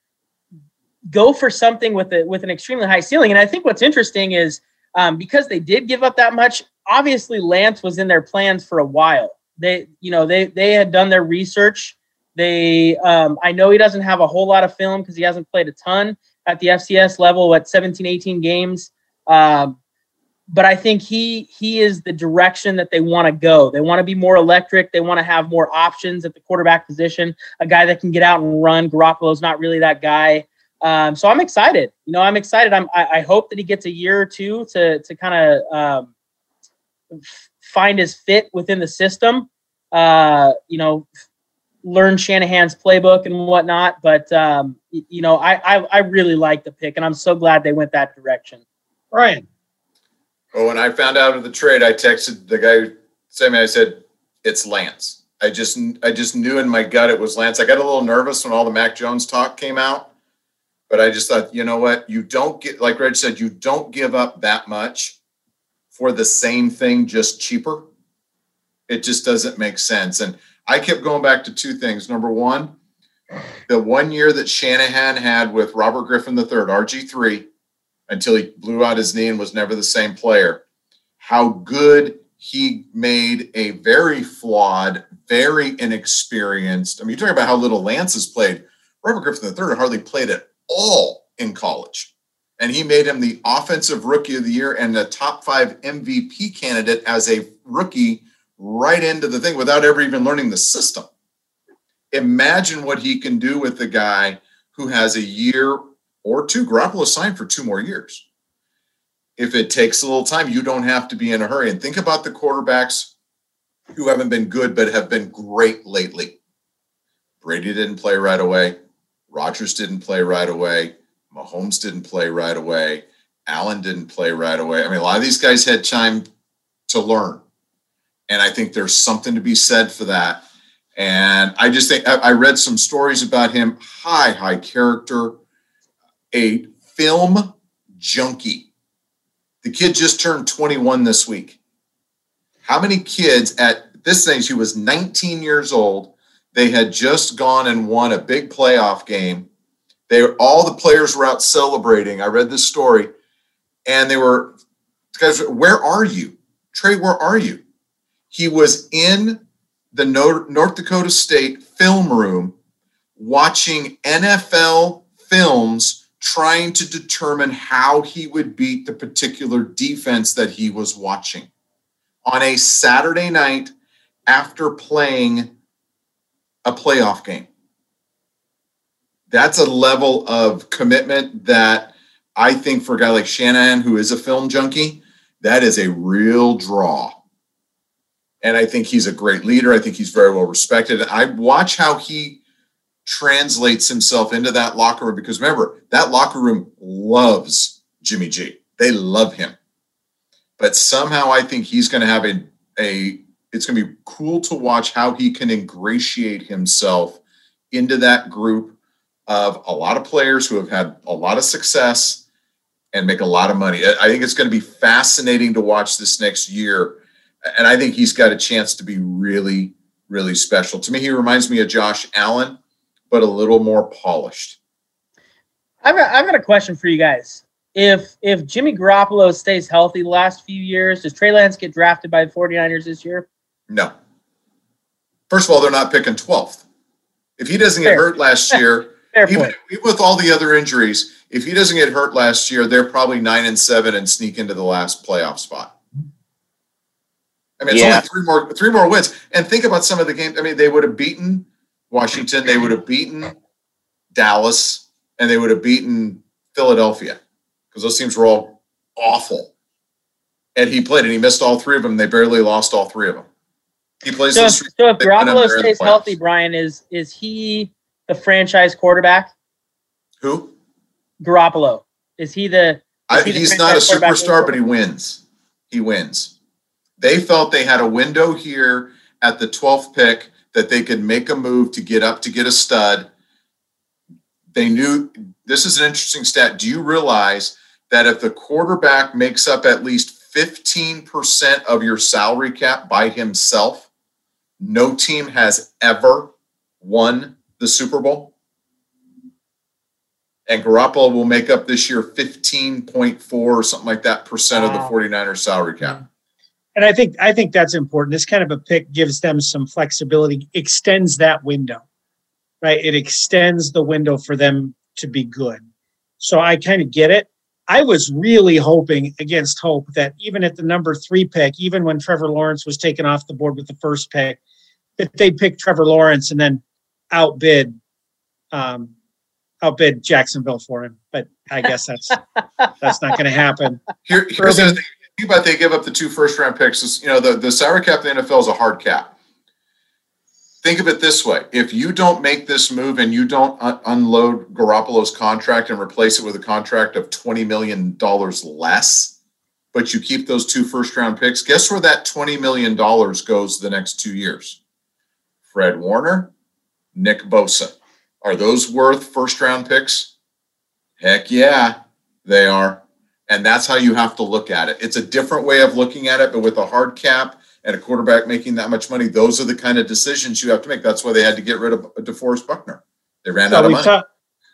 Speaker 4: go for something with it with an extremely high ceiling. And I think what's interesting is um, because they did give up that much. Obviously, Lance was in their plans for a while. They you know they they had done their research. They um, I know he doesn't have a whole lot of film because he hasn't played a ton at the FCS level at 17, 18 games. Um, but I think he he is the direction that they want to go. They want to be more electric. They want to have more options at the quarterback position. A guy that can get out and run. Garoppolo's not really that guy. Um, so I'm excited. You know, I'm excited. I'm, I, I, hope that he gets a year or two to to kind of um, find his fit within the system. Uh, you know, learn Shanahan's playbook and whatnot. But um, you know, I, I I really like the pick, and I'm so glad they went that direction.
Speaker 2: Ryan.
Speaker 3: Oh, when I found out of the trade, I texted the guy who sent me. I said, "It's Lance." I just I just knew in my gut it was Lance. I got a little nervous when all the Mac Jones talk came out, but I just thought, you know what? You don't get like Reg said, you don't give up that much for the same thing, just cheaper. It just doesn't make sense. And I kept going back to two things. Number one, the one year that Shanahan had with Robert Griffin III, RG3, until he blew out his knee and was never the same player. How good he made a very flawed, very inexperienced. I mean, you're talking about how little Lance has played. Robert Griffin III hardly played at all in college. And he made him the offensive rookie of the year and the top five MVP candidate as a rookie right into the thing without ever even learning the system. Imagine what he can do with the guy who has a year or two. Garoppolo signed for two more years. If it takes a little time, you don't have to be in a hurry. And think about the quarterbacks who haven't been good but have been great lately. Brady didn't play right away. Rodgers didn't play right away. Mahomes didn't play right away. Allen didn't play right away. I mean, a lot of these guys had time to learn. And I think there's something to be said for that. And I just think I read some stories about him, high, high character, a film junkie. The kid just turned 21 this week. How many kids at this age, he was 19 years old. They had just gone and won a big playoff game. They all the players were out celebrating. I read this story, and they were guys. Where are you, Trey? Where are you? He was in the North Dakota State film room watching NFL films trying to determine how he would beat the particular defense that he was watching on a Saturday night after playing a playoff game. That's a level of commitment that I think for a guy like Shanahan, who is a film junkie, that is a real draw. And I think he's a great leader. I think he's very well respected. I watch how he translates himself into that locker room because remember, that locker room loves Jimmy G. They love him. But somehow I think he's going to have a, a it's going to be cool to watch how he can ingratiate himself into that group of a lot of players who have had a lot of success and make a lot of money. I think it's going to be fascinating to watch this next year. And I think he's got a chance to be really, really special. To me, he reminds me of Josh Allen but a little more polished.
Speaker 4: I've got, I've got a question for you guys. If if Jimmy Garoppolo stays healthy the last few years, does Trey Lance get drafted by the 49ers this year?
Speaker 3: No. First of all, they're not picking 12th. If he doesn't get Fair. hurt last year, even, even, with all the other injuries, if he doesn't get hurt last year, they're probably nine and seven and sneak into the last playoff spot. I mean, it's yeah. only three more three more wins. And think about some of the games. I mean, they would have beaten Washington, they would have beaten Dallas and they would have beaten Philadelphia because those teams were all awful. And he played and he missed all three of them. They barely lost all three of them. He plays.
Speaker 4: So, so if Garoppolo stays healthy, Brian, is is he the franchise quarterback?
Speaker 3: Who?
Speaker 4: Garoppolo. Is he the?
Speaker 3: Is he the he's not a superstar, but he wins. he wins. They felt they had a window here at the 12th pick that they could make a move to get up to get a stud. They knew this is an interesting stat. Do you realize that if the quarterback makes up at least 15% of your salary cap by himself, no team has ever won the Super Bowl? And Garoppolo will make up this year 15.4 or something like that percent of the 49ers salary cap. Mm-hmm.
Speaker 2: And I think I think that's important. This kind of a pick gives them some flexibility, extends that window, right? It extends the window for them to be good. So I kind of get it. I was really hoping against hope that even at the number three pick, even when Trevor Lawrence was taken off the board with the first pick, they'd pick Trevor Lawrence and then outbid um, outbid Jacksonville for him. But I guess that's that's not going to happen.
Speaker 3: Here, here's
Speaker 2: Urban-
Speaker 3: other thing. Think about they give up the two first round picks. Is, you know, the, the salary cap in the NFL is a hard cap. Think of it this way: if you don't make this move and you don't un- unload Garoppolo's contract and replace it with a contract of twenty million dollars less, but you keep those two first round picks, guess where that twenty million dollars goes the next two years? Fred Warner, Nick Bosa. Are those worth first round picks? Heck yeah, they are. And that's how you have to look at it. It's a different way of looking at it, but with a hard cap and a quarterback making that much money, those are the kind of decisions you have to make. That's why they had to get rid of uh, DeForest Buckner. They ran
Speaker 2: So
Speaker 3: out of money.
Speaker 2: talk-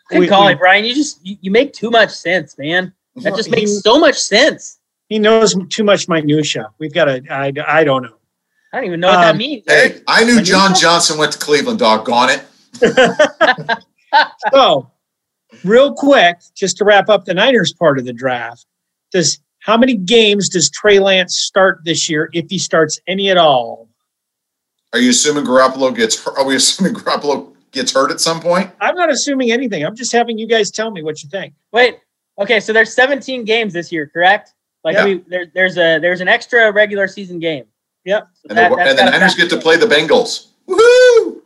Speaker 4: Good
Speaker 2: we-
Speaker 4: call,
Speaker 2: we-
Speaker 4: it, Brian. You just you, you make too much sense, man. That just
Speaker 2: He-
Speaker 4: makes so much sense.
Speaker 2: he knows too much minutia. We've got to. I, I don't know.
Speaker 4: I don't even know what that
Speaker 2: Um,
Speaker 4: means.
Speaker 3: hey, I knew John Johnson went to Cleveland, doggone it.
Speaker 2: So, real quick, just to wrap up the Niners part of the draft, does how many games does Trey Lance start this year if he starts any at all?
Speaker 3: Are you assuming Garoppolo gets hurt? Are we assuming Garoppolo gets hurt at some point?
Speaker 2: I'm not assuming anything. I'm just having you guys tell me what you think.
Speaker 4: Wait. Okay, so there's 17 games this year, correct? Like
Speaker 3: Yeah.
Speaker 4: we there, there's a there's an extra regular season game.
Speaker 2: Yep.
Speaker 3: And,
Speaker 4: that-
Speaker 3: the,
Speaker 4: that's
Speaker 3: and the Niners
Speaker 4: factor
Speaker 3: get to play the Bengals. Woohoo!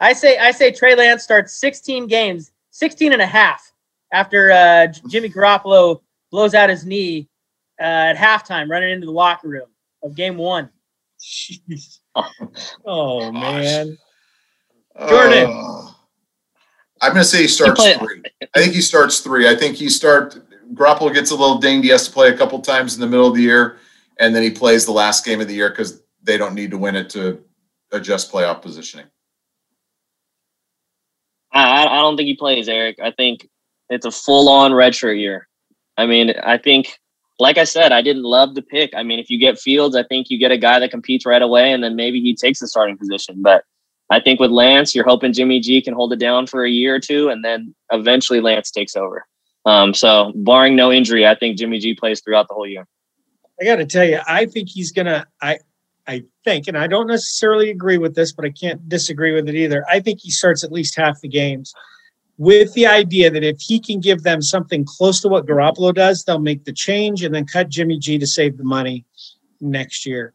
Speaker 4: I say I say Trey Lance starts 16 games, 16 and a half after uh, Jimmy Garoppolo blows out his knee uh, at halftime, running into the locker room of game one.
Speaker 2: Jeez. Oh
Speaker 3: Gosh.
Speaker 2: man. Jordan.
Speaker 3: Uh, I'm going to say he starts
Speaker 5: play-
Speaker 3: three. I think he starts three. I think he start. Garoppolo gets a little dinged. He has to play a couple times in the middle of the year, and then he plays the last game of the year because they don't need to win it to adjust playoff positioning.
Speaker 5: I, I don't think he plays, Eric. I think it's a full on redshirt year. I mean, I think, like I said, I didn't love the pick. I mean, if you get Fields, I think you get a guy that competes right away, and then maybe he takes the starting position. But I think with Lance, you're hoping Jimmy G can hold it down for a year or two, and then eventually Lance takes over. Um, so, barring no injury, I think Jimmy G plays throughout the whole year.
Speaker 2: I got to tell you, I think he's gonna. I I think, and I don't necessarily agree with this, but I can't disagree with it either. I think he starts at least half the games, with the idea that if he can give them something close to what Garoppolo does, they'll make the change and then cut Jimmy G to save the money next year.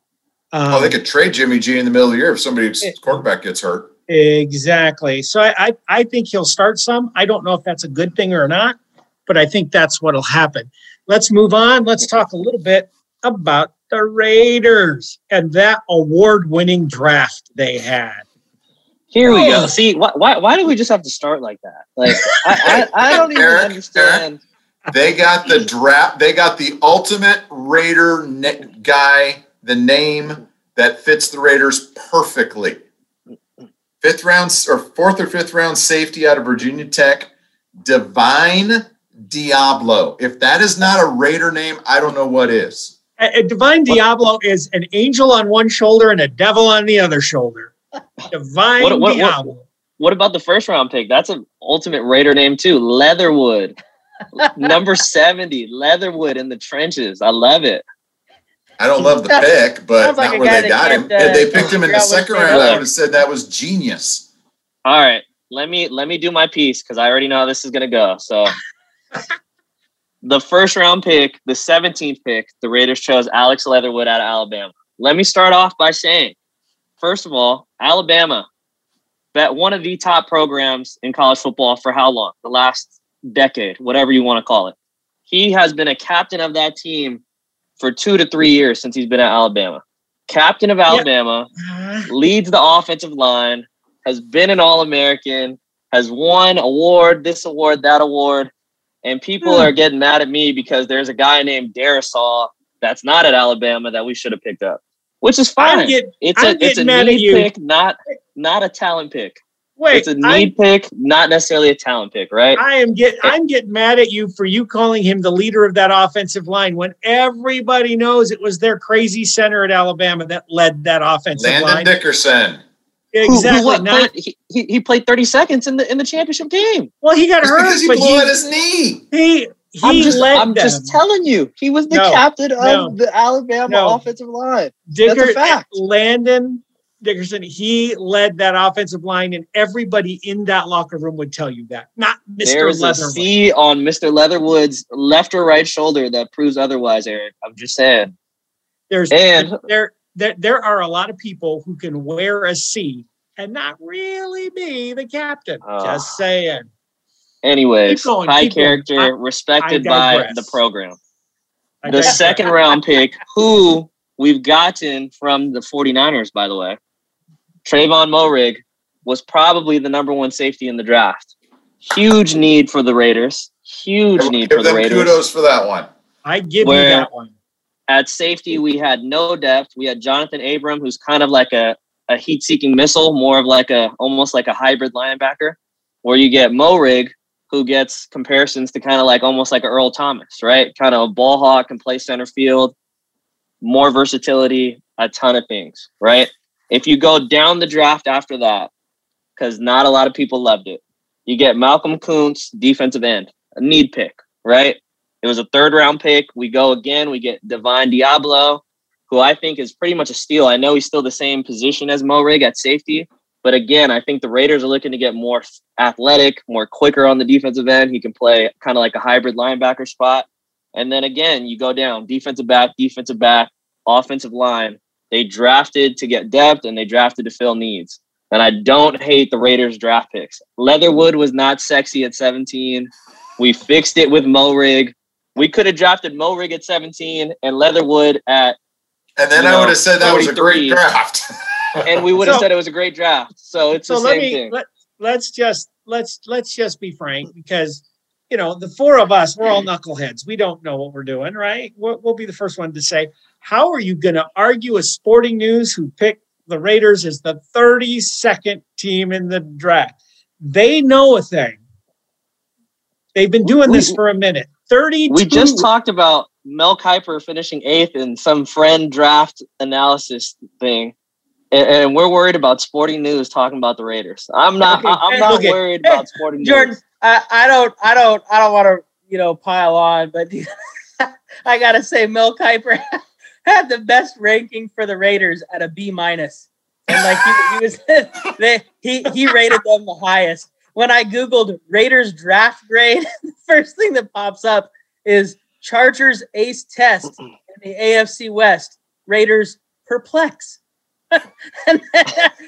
Speaker 2: Um,
Speaker 3: oh, they could trade Jimmy G in the middle of the year if somebody's quarterback gets hurt.
Speaker 2: Exactly. So I, I, I think he'll start some. I don't know if that's a good thing or not, but I think that's what'll happen. Let's move on. Let's talk a little bit about the Raiders and that award-winning draft they had.
Speaker 5: Here we
Speaker 2: Oh.
Speaker 5: go. See, why, why, why do we just have to start like that? Like, I, I, I don't even
Speaker 3: Eric,
Speaker 5: understand.
Speaker 3: They got the draft. They got the ultimate Raider ne- guy, the name that fits the Raiders perfectly. Fifth round or fourth or fifth round safety out of Virginia Tech, Divine Deablo. If that is not a Raider name, I don't know what is.
Speaker 2: A, a Divine Deablo is an angel on one shoulder and a devil on the other shoulder. Divine
Speaker 5: What- what- what-
Speaker 2: Deablo.
Speaker 5: What about the first round pick? That's an ultimate Raider name too. Leatherwood, number seventy. Leatherwood in the trenches. I love it.
Speaker 3: I don't love the pick, but
Speaker 4: like
Speaker 3: not where they got him.
Speaker 4: uh,
Speaker 3: Had they picked him in the second round, I would have said that was genius.
Speaker 5: All right, let me let me do my piece because I already know how this is gonna go. So, the first round pick, the seventeenth pick, the Raiders chose Alex Leatherwood out of Alabama. Let me start off by saying, first of all, Alabama, that one of the top programs in college football for how long? The last decade, whatever you want to call it. He has been a captain of that team for two to three years since he's been at Alabama. Captain of Alabama,
Speaker 2: Uh,
Speaker 5: leads the offensive line, has been an All American, has won award, this award, that award. And people
Speaker 2: Hmm.
Speaker 5: are getting mad at me because there's a guy named Darrisaw that's not at Alabama that we should have picked up, which is fine.
Speaker 2: get,
Speaker 5: it's
Speaker 2: I'm
Speaker 5: a it's a
Speaker 2: getting mad at
Speaker 5: need
Speaker 2: you.
Speaker 5: pick, not not a talent pick.
Speaker 2: wait.
Speaker 5: it's a need pick, not necessarily a talent pick, right?
Speaker 2: I am get. I'm getting mad at you for you calling him the leader of that offensive line when everybody knows it was their crazy center at Alabama that led that offensive
Speaker 3: Landon
Speaker 2: line.
Speaker 3: Dickerson.
Speaker 5: Who- who
Speaker 2: Exactly.
Speaker 5: what,
Speaker 2: not,
Speaker 5: played- he, he, he played 30 seconds in the in the championship game.
Speaker 2: well, he got
Speaker 3: It's
Speaker 2: hurt,
Speaker 3: because he blew out his knee.
Speaker 2: he he
Speaker 5: I'm just
Speaker 2: led
Speaker 5: I'm
Speaker 2: them.
Speaker 5: just telling you, he was the
Speaker 2: No,
Speaker 5: captain of
Speaker 2: no,
Speaker 5: the Alabama
Speaker 2: no.
Speaker 5: offensive line.
Speaker 2: Dicker,
Speaker 5: That's a fact.
Speaker 2: Landon Dickerson, he led that offensive line, and everybody in that locker room would tell you that. Not Mr.
Speaker 5: There's a
Speaker 2: Leatherwood.
Speaker 5: C on Mr. Leatherwood's left or right shoulder that proves otherwise, Eric. I'm just saying.
Speaker 2: There's
Speaker 5: And-
Speaker 2: there, there there are a lot of people who can wear a C and not really be the captain.
Speaker 5: Ah.
Speaker 2: Just saying.
Speaker 5: Anyways,
Speaker 2: Keep going,
Speaker 5: high
Speaker 2: keep going.
Speaker 5: character,
Speaker 2: I-
Speaker 5: respected
Speaker 2: I
Speaker 5: by the program.
Speaker 2: I
Speaker 5: the
Speaker 2: digress.
Speaker 5: second round pick, who we've gotten from the 49ers, by the way, Trevon Moehrig, was probably the number one safety in the draft. Huge need for the Raiders. Huge need
Speaker 3: Give
Speaker 5: for the
Speaker 3: them
Speaker 5: Raiders.
Speaker 3: kudos for that one.
Speaker 2: I give you that one.
Speaker 5: At safety, we had no depth. We had Jonathan Abram, who's kind of like a, a heat seeking missile, more of like a almost like a hybrid linebacker, where you get Moehrig, who gets comparisons to kind of like almost like Earl Thomas, right? Kind of a ball hawk and play center field, more versatility, a ton of things, right? If you go down the draft after that, because not a lot of people loved it, you get Malcolm Koonce, defensive end, a need pick, right? It was a third round pick. We go again. We get Divine Deablo, who I think is pretty much a steal. I know he's still the same position as Moehrig at safety, but again, I think the Raiders are looking to get more athletic, more quicker on the defensive end. He can play kind of like a hybrid linebacker spot. And then again, you go down defensive back, defensive back, offensive line. They drafted to get depth and they drafted to fill needs. And I don't hate the Raiders draft picks. Leatherwood was not sexy at 17. We fixed it with Moehrig. We could have drafted Moehrig at 17 and Leatherwood at,
Speaker 3: And then
Speaker 5: You
Speaker 3: I
Speaker 5: know,
Speaker 3: would have said that was a great draft.
Speaker 5: and we would have
Speaker 2: So-
Speaker 5: said it was a great draft. So it's
Speaker 2: So
Speaker 5: the
Speaker 2: let
Speaker 5: same
Speaker 2: me
Speaker 5: thing.
Speaker 2: let let's just let's let's just be frank because you know the four of us we're all knuckleheads. We don't know what we're doing, right? We'll, we'll be the first one to say, how are you going to argue a Sporting News who picked the Raiders as the 32nd team in the draft? They know a thing. They've been doing this for a minute. 32.
Speaker 5: We just talked about Mel Kiper finishing eighth in some friend draft analysis thing. And, and we're worried about sporting news talking about the Raiders. I'm not.
Speaker 2: Okay,
Speaker 5: I, am not
Speaker 2: okay.
Speaker 5: worried
Speaker 4: Hey,
Speaker 5: about sporting
Speaker 4: Jordan,
Speaker 5: news.
Speaker 4: I, I don't, I don't, I don't want to, you know, pile on, but I gotta say, Mel Kiper had the best ranking for the Raiders at a B minus, and like he, he was, they, he he rated them the highest. When I googled Raiders draft grade, the first thing that pops up is Chargers ace test in the AFC West. Raiders perplex, and,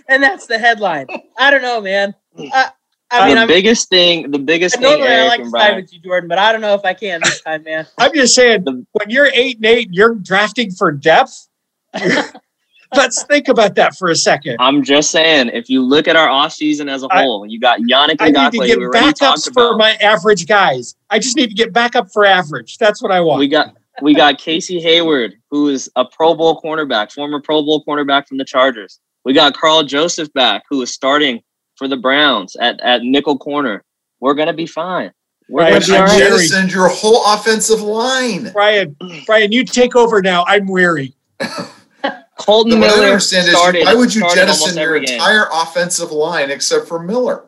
Speaker 4: and that's the headline. I don't know, man. Mm. I, I mean,
Speaker 5: the
Speaker 4: I'm
Speaker 5: biggest thing, the biggest thing,
Speaker 4: Normally, I like to side with you, Jordan, but I don't know if I can this time, man.
Speaker 2: I'm just saying, when you're eight and eight, you're drafting for depth. Let's think about that for a second.
Speaker 5: I'm just saying, if you look at our off season as a whole, you got Yannick
Speaker 2: I need to
Speaker 5: Ngakoue,
Speaker 2: get
Speaker 5: we
Speaker 2: backups for
Speaker 5: about.
Speaker 2: my average guys. I just need to get backup for average. That's what I want.
Speaker 5: We got we got Casey Hayward, who is a Pro Bowl cornerback, former Pro Bowl cornerback from the Chargers. We got Karl Joseph back, who is starting for the Browns at, at nickel corner. We're gonna be fine. We're
Speaker 2: Right,
Speaker 5: gonna be all
Speaker 2: I'm
Speaker 5: right.
Speaker 2: Jerry.
Speaker 3: your whole offensive line.
Speaker 2: Brian, Brian, you take over now. I'm weary.
Speaker 5: Kolton
Speaker 3: What I don't
Speaker 5: Miller
Speaker 3: understand is why would you jettison your
Speaker 5: every game.
Speaker 3: entire offensive line except for Miller?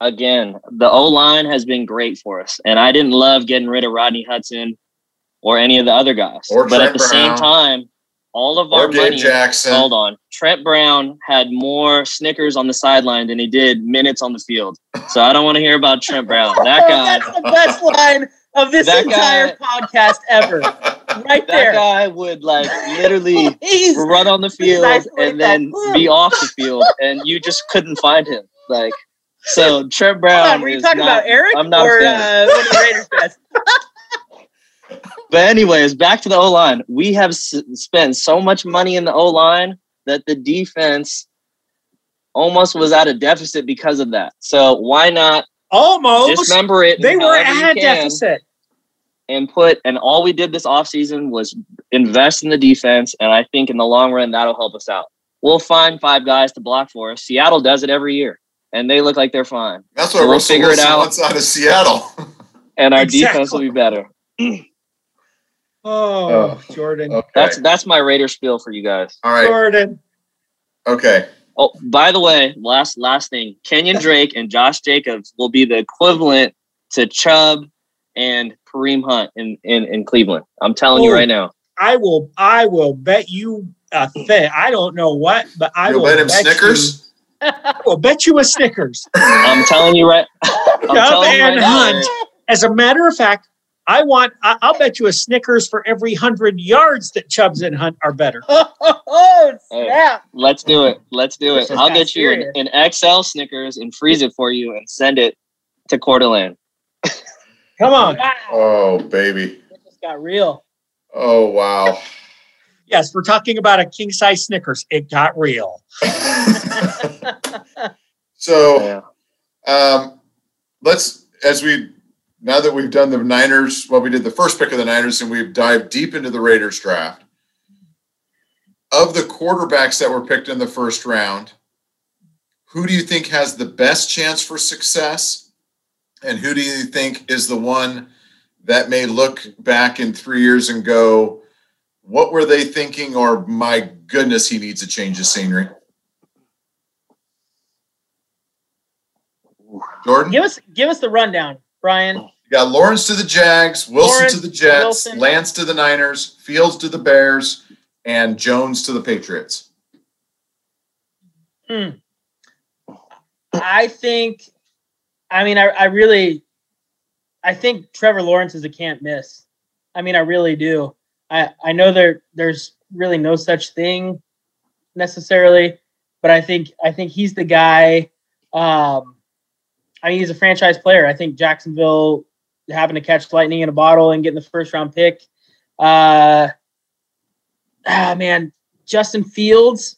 Speaker 5: Again, the O line has been great for us, and I didn't love getting rid of Rodney Hudson or any of the other guys.
Speaker 3: Or
Speaker 5: but at
Speaker 3: Trent
Speaker 5: the same
Speaker 3: Brown.
Speaker 5: time, all of our
Speaker 3: Gabe
Speaker 5: money.
Speaker 3: Jackson.
Speaker 5: Hold on. Trent Brown had more Snickers on the sideline than he did minutes on the field. So I don't want to hear about Trent Brown. That oh, guy,
Speaker 4: That's the best line of this
Speaker 5: That
Speaker 4: entire podcast ever. Right
Speaker 5: that
Speaker 4: there.
Speaker 5: guy would like literally
Speaker 4: Please.
Speaker 5: run on the field
Speaker 4: isolate
Speaker 5: and then be off the field, and you just couldn't find him. Like, so Trent Brown.
Speaker 4: on, were you
Speaker 5: is
Speaker 4: talking
Speaker 5: not-
Speaker 4: about Eric
Speaker 5: I'm not a
Speaker 4: or
Speaker 5: fan.
Speaker 4: uh, one of the Raiders guys?
Speaker 5: but anyways, back to the O line. We have s- spent so much money in the O line that the defense almost was at a deficit because of that. So why not
Speaker 2: Almost.
Speaker 5: dismember it?
Speaker 2: They were at a deficit.
Speaker 5: And put and all we did this offseason was invest in the defense, and I think in the long run that'll help us out. We'll find five guys to block for us. Seattle does it every year, and they look like they're fine.
Speaker 3: That's why
Speaker 5: We'll
Speaker 3: Russell
Speaker 5: figure it out.
Speaker 3: wants out of Seattle.
Speaker 5: And our
Speaker 2: Exactly.
Speaker 5: defense will be better.
Speaker 2: Oh,
Speaker 3: Oh.
Speaker 2: Jordan.
Speaker 3: okay.
Speaker 5: That's that's my Raider spiel for you guys.
Speaker 3: All right.
Speaker 2: Jordan.
Speaker 3: Okay.
Speaker 5: Oh, by the way, last last thing, Kenyan Drake and Josh Jacobs will be the equivalent to Chubb and Kareem Hunt in in, in Cleveland. I'm telling you
Speaker 2: Oh.
Speaker 5: right now.
Speaker 2: I will. I will bet you a thing. I don't know what, but I
Speaker 3: You'll
Speaker 2: will
Speaker 3: bet him
Speaker 2: you-
Speaker 3: Snickers?
Speaker 2: I will bet you a Snickers.
Speaker 5: I'm telling you right. I'm
Speaker 2: Chubb
Speaker 5: telling right
Speaker 2: and
Speaker 5: now,
Speaker 2: Hunt. As a matter of fact, I want. I, I'll bet you a Snickers for every hundred yards that Chubbs and Hunt are better.
Speaker 4: Oh, snap.
Speaker 5: Let's do it. Let's do it. I'll
Speaker 4: got
Speaker 5: get you an, an XL Snickers and freeze it for you and send it to Coeur d'Alene.
Speaker 2: Come on.
Speaker 4: Wow.
Speaker 3: Oh, baby.
Speaker 4: It just got real.
Speaker 3: Oh, wow.
Speaker 2: Yes, we're talking about a king size Snickers. It got real.
Speaker 3: so, um, let's, as we, now that we've done the Niners, well, we did the first pick of the Niners and we've dived deep into the Raiders draft. Of the quarterbacks that were picked in the first round, who do you think has the best chance for success? And who do you think is the one that may look back in three years and go, what were they thinking? Or my goodness, he needs a change of scenery. Jordan,
Speaker 4: Give us give us the rundown, Brian.
Speaker 3: you got Lawrence to the Jags, Wilson
Speaker 4: Lawrence,
Speaker 3: to the Jets,
Speaker 4: Wilson.
Speaker 3: Lance to the Niners, Fields to the Bears, and Jones to the Patriots.
Speaker 4: Hmm. I think, I mean, I, I really, I think Trevor Lawrence is a can't miss. I mean, I really do. I, I know there there's really no such thing necessarily, but I think I think he's the guy. Um, I mean, he's a franchise player. I think Jacksonville happened to catch lightning in a bottle and getting the first round pick. Uh, ah, man, Justin Fields.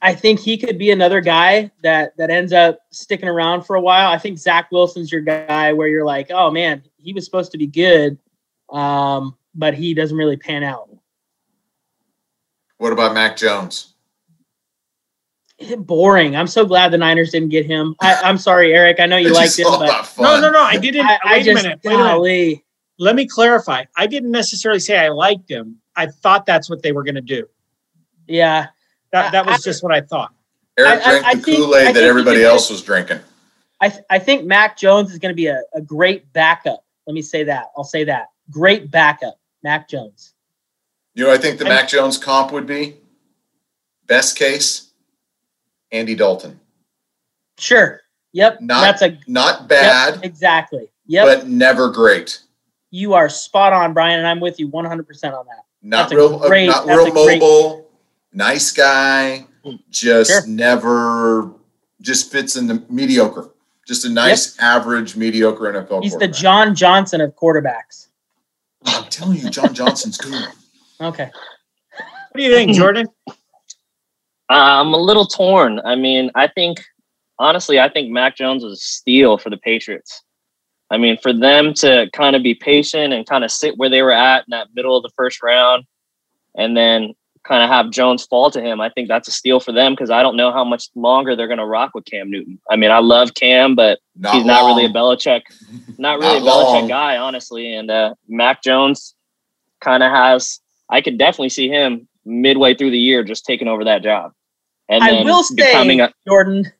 Speaker 4: I think he could be another guy that that ends up sticking around for a while. I think Zach Wilson's your guy where you're like, oh man, he was supposed to be good, um, but he doesn't really pan out.
Speaker 3: What about Mac Jones?
Speaker 4: Boring. I'm so glad the Niners didn't get him. I, I'm sorry, Eric. I know you liked
Speaker 3: just
Speaker 4: him, but.
Speaker 2: No, no, no. I didn't.
Speaker 4: I, I
Speaker 2: wait a
Speaker 4: just
Speaker 2: minute. Wait a minute. Let me clarify. I didn't necessarily say I liked him. I thought that's what they were going to do.
Speaker 4: Yeah,
Speaker 2: That that
Speaker 4: I-
Speaker 2: was just what I thought.
Speaker 3: Eric
Speaker 4: I- I-
Speaker 3: drank
Speaker 4: I
Speaker 3: the Kool Aid that everybody else was drinking.
Speaker 4: I th- I think Mac Jones is going to be a, a great backup. Let me say that. I'll say that. Great backup, Mac Jones.
Speaker 3: You know, I think the
Speaker 4: And-
Speaker 3: Mac Jones comp would be best case, Andy Dalton.
Speaker 4: Sure. Yep.
Speaker 3: Not
Speaker 4: That's a
Speaker 3: Not
Speaker 4: yep,
Speaker 3: bad,
Speaker 4: exactly. Yep.
Speaker 3: but never great.
Speaker 4: you are spot on, Brian, and I'm with you 100% on that.
Speaker 3: Not
Speaker 4: That's a
Speaker 3: real, uh,
Speaker 4: great-
Speaker 3: not real
Speaker 4: a great-
Speaker 3: mobile. Nice guy, hmm. just
Speaker 4: Sure.
Speaker 3: never, just fits in the mediocre. Just a nice, average, mediocre NFL.
Speaker 4: He's the. John Johnson of quarterbacks.
Speaker 3: Oh, I'm telling you, John Johnson's good.
Speaker 4: Okay.
Speaker 2: What do you think, hmm. Jordan?
Speaker 5: I'm a little torn. I mean, I think honestly, I think Mac Jones was a steal for the Patriots. I mean, for them to kind of be patient and kind of sit where they were at in that middle of the first round, and then kind of have Jones fall to him, I think that's a steal for them because I don't know how much longer they're going to rock with Cam Newton. I mean, I love Cam, but
Speaker 3: Not
Speaker 5: he's not really a
Speaker 3: long.
Speaker 5: Belichick, not really
Speaker 3: Not
Speaker 5: a Belichick
Speaker 3: long.
Speaker 5: guy, honestly. And uh, Mac Jones kind of has. I could definitely see him midway through the year just taking over that job, and
Speaker 4: I will say,
Speaker 5: a.
Speaker 4: Jordan,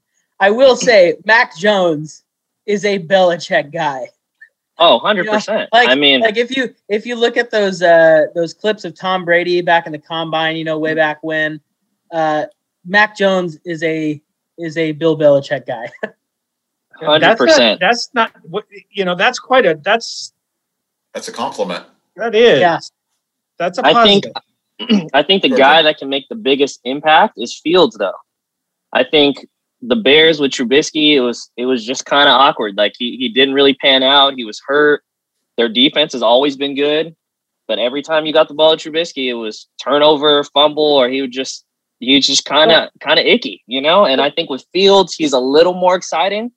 Speaker 4: I will say Mac Jones is a Belichick guy.
Speaker 5: Oh, 100 percent.
Speaker 4: Like,
Speaker 5: I mean,
Speaker 4: like if you if you look at those uh those clips of Tom Brady back in the combine, you know, way back when, uh, Mac Jones is a is a Bill Belichick guy.
Speaker 5: hundred
Speaker 2: That's not,
Speaker 5: percent.
Speaker 2: that's not what you know. That's quite a. That's
Speaker 3: That's a compliment.
Speaker 2: that is.
Speaker 4: Yeah.
Speaker 2: That's a
Speaker 5: I think-
Speaker 2: positive.
Speaker 5: I think the guy that can make the biggest impact is Fields, though. I think the Bears with Trubisky, it was it was just kind of awkward. Like he he didn't really pan out. He was hurt. Their defense has always been good. But every time you got the ball at Trubisky, it was turnover, fumble, or he would just he's just kind of kind of icky, you know. And I think with Fields, he's a little more exciting,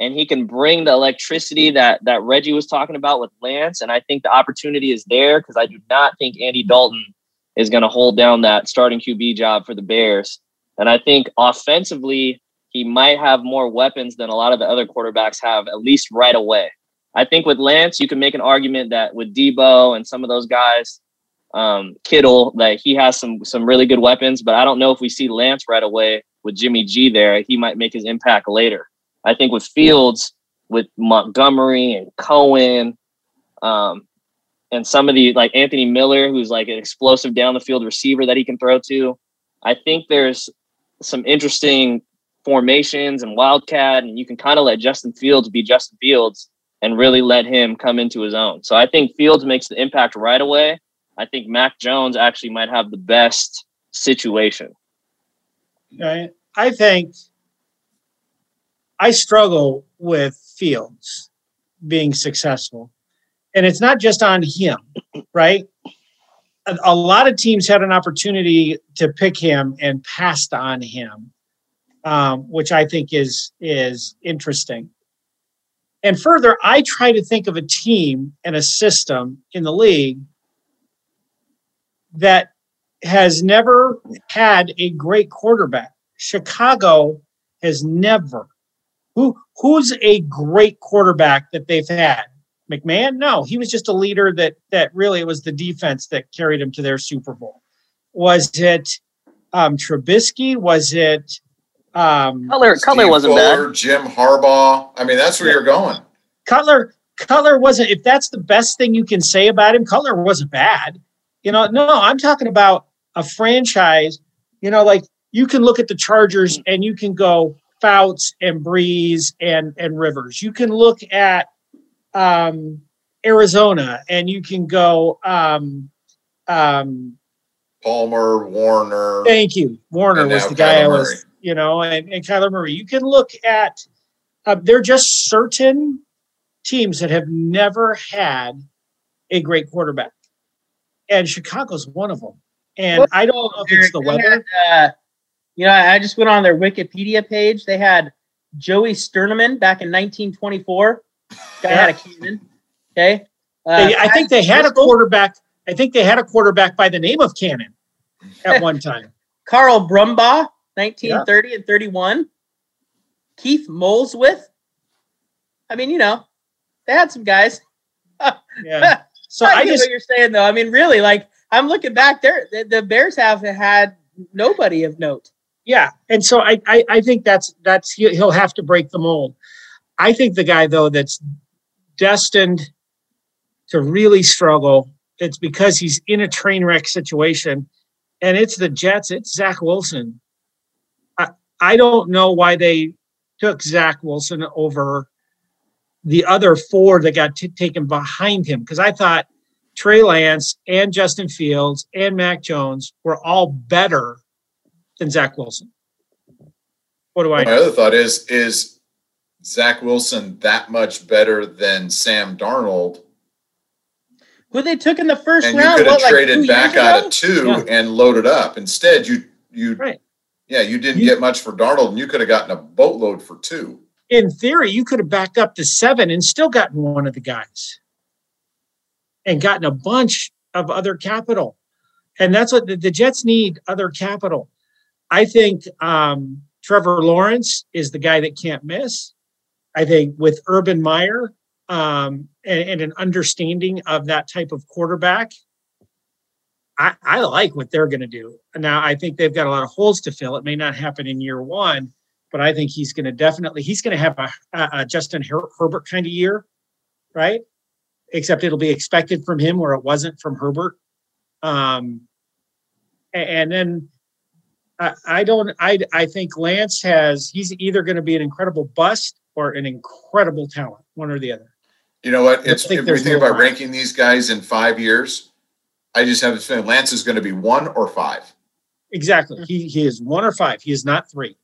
Speaker 5: and he can bring the electricity that that Reggie was talking about with Lance. And I think the opportunity is there because I do not think Andy Dalton is going to hold down that starting QB job for the Bears. And I think offensively, he might have more weapons than a lot of the other quarterbacks have, at least right away. I think with Lance, you can make an argument that with Deebo and some of those guys, um, Kittle, that he has some some really good weapons. But I don't know if we see Lance right away with Jimmy G there. He might make his impact later. I think with Fields, with Montgomery and Cohen, um, and some of the like Anthony Miller, who's like an explosive down the field receiver that he can throw to. I think there's some interesting formations and wildcat, and you can kind of let Justin Fields be Justin Fields and really let him come into his own. So I think Fields makes the impact right away. I think Mac Jones actually might have the best situation.
Speaker 2: Right. I think I struggle with Fields being successful. And it's not just on him, right? A, a lot of teams had an opportunity to pick him and passed on him, um, which I think is is interesting. And further, I try to think of a team and a system in the league that has never had a great quarterback. Chicago has never. Who who's a great quarterback that they've had? McMahon? No, he was just a leader that that really was the defense that carried him to their Super Bowl. Was it um, Trubisky? Was it um,
Speaker 5: Cutler? Cutler wasn't
Speaker 3: Fuller,
Speaker 5: bad.
Speaker 3: Jim Harbaugh. I mean, that's where
Speaker 2: Yeah.
Speaker 3: you're going.
Speaker 2: Cutler? Cutler wasn't. If that's the best thing you can say about him, Cutler wasn't bad. You know, no, I'm talking about a franchise. You know, like you can look at the Chargers and you can go Fouts and Brees and and Rivers. You can look at um, Arizona and you can go. Um, um,
Speaker 3: Palmer, Warner.
Speaker 2: thank you, Warner was the guy
Speaker 3: Kyler
Speaker 2: I was.
Speaker 3: Murray.
Speaker 2: You know, and, and Kyler Murray. You can look at. Uh, they're just certain teams that have never had a great quarterback, and Chicago's one of them. And I don't know if it's the weather.
Speaker 4: had, uh, you know, I just went on their Wikipedia page. They had Joey Sternaman back in 1924. Guy had a cannon. Okay. Uh,
Speaker 2: They, I think they had a quarterback. I think they had a quarterback by the name of Cannon at one time.
Speaker 4: Carl Brumbaugh, 1930 and 31. Keith Molesworth. I mean, you know, they had some guys.
Speaker 2: Yeah. So
Speaker 4: I,
Speaker 2: I
Speaker 4: get
Speaker 2: just
Speaker 4: what you're saying, though. I mean, really, like I'm looking back there, the, the Bears have had nobody of note.
Speaker 2: yeah, and so I I, I think that's that's he, he'll have to break the mold. I think the guy though that's destined to really struggle. It's because he's in a train wreck situation, and it's the Jets. It's Zach Wilson. I I don't know why they took Zach Wilson over the other four that got t- taken behind him because I thought Trey Lance and Justin Fields and Mac Jones were all better than Zach Wilson. What do I
Speaker 3: My
Speaker 2: know?
Speaker 3: other thought is is Zach Wilson that much better than Sam Darnold?
Speaker 4: Who they took in the first
Speaker 3: And you could have
Speaker 4: what,
Speaker 3: traded
Speaker 4: two
Speaker 3: back out of two
Speaker 2: Yeah.
Speaker 3: and loaded up. Instead, you you
Speaker 2: Right.
Speaker 3: Yeah, you didn't
Speaker 2: You-
Speaker 3: get much for Darnold, and you could have gotten a boatload for two.
Speaker 2: In theory, you could have backed up to seven and still gotten one of the guys and gotten a bunch of other capital. And that's what the, the Jets need other capital. I think um, Trevor Lawrence is the guy that can't miss. I think with Urban Meyer um, and, and an understanding of that type of quarterback, I, I like what they're going to do. Now, I think they've got a lot of holes to fill. It may not happen in year one, but I think he's going to definitely he's going to have a, a, a Justin Her- Herbert kind of year, right? Except it'll be expected from him where it wasn't from Herbert. Um, and then I, I don't I I think Lance has he's either going to be an incredible bust or an incredible talent, one or the other.
Speaker 3: You know what? It's
Speaker 2: think
Speaker 3: if we think about ranking these guys in five years, I just have this feeling Lance is going to be one or five.
Speaker 2: Exactly. He he is one or five. He is not three.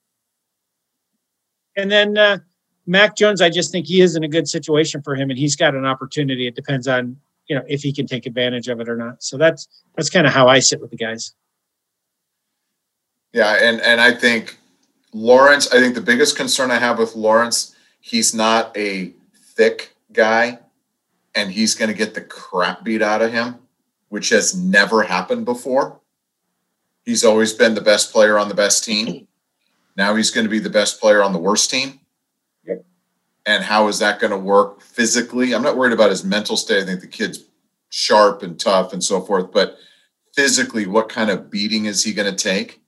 Speaker 2: And then uh, Mac Jones, I just think he is in a good situation for him, and he's got an opportunity. It depends on you know if he can take advantage of it or not. So that's that's kind of how I sit with the guys.
Speaker 3: Yeah, and and I think Lawrence. I think the biggest concern I have with Lawrence, he's not a thick guy, and he's going to get the crap beat out of him, which has never happened before. He's always been the best player on the best team. Now he's going to be the best player on the worst team.
Speaker 2: Yep.
Speaker 3: And how is that going to work physically? I'm not worried about his mental state. I think the kid's sharp and tough and so forth, but physically, what kind of beating is he going to take?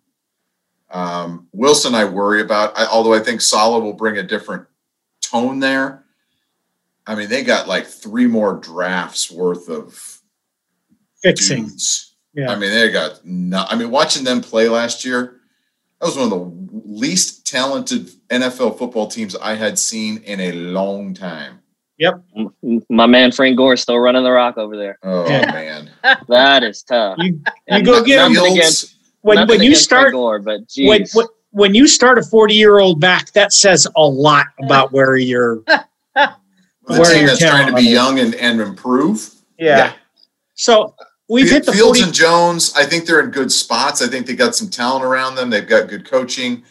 Speaker 3: Um, Wilson, I worry about, I, although I think Saleh will bring a different tone there. I mean, they got like three more drafts worth of
Speaker 2: Fixing.
Speaker 3: dudes.
Speaker 2: Yeah.
Speaker 3: I mean, they got no. I mean, watching them play last year, that was one of the least talented NFL football teams I had seen in a long time.
Speaker 5: Yep. My man Frank Gore is still running the rock over there.
Speaker 3: Oh
Speaker 2: Yeah.
Speaker 3: man,
Speaker 5: That is tough.
Speaker 2: You you go get him
Speaker 5: against-
Speaker 2: when when you
Speaker 5: against
Speaker 2: start
Speaker 5: Gore, but
Speaker 2: when,
Speaker 5: geez.
Speaker 2: when when you start a 40 year old back, that says a lot about where you're.
Speaker 3: the
Speaker 2: Where
Speaker 3: team
Speaker 2: your
Speaker 3: that's trying to be
Speaker 2: level
Speaker 3: young and, and improve.
Speaker 2: Yeah. So we've hit the
Speaker 3: Fields
Speaker 2: 40.
Speaker 3: and Jones. I think they're in good spots. I think they got some talent around them. They've got good coaching.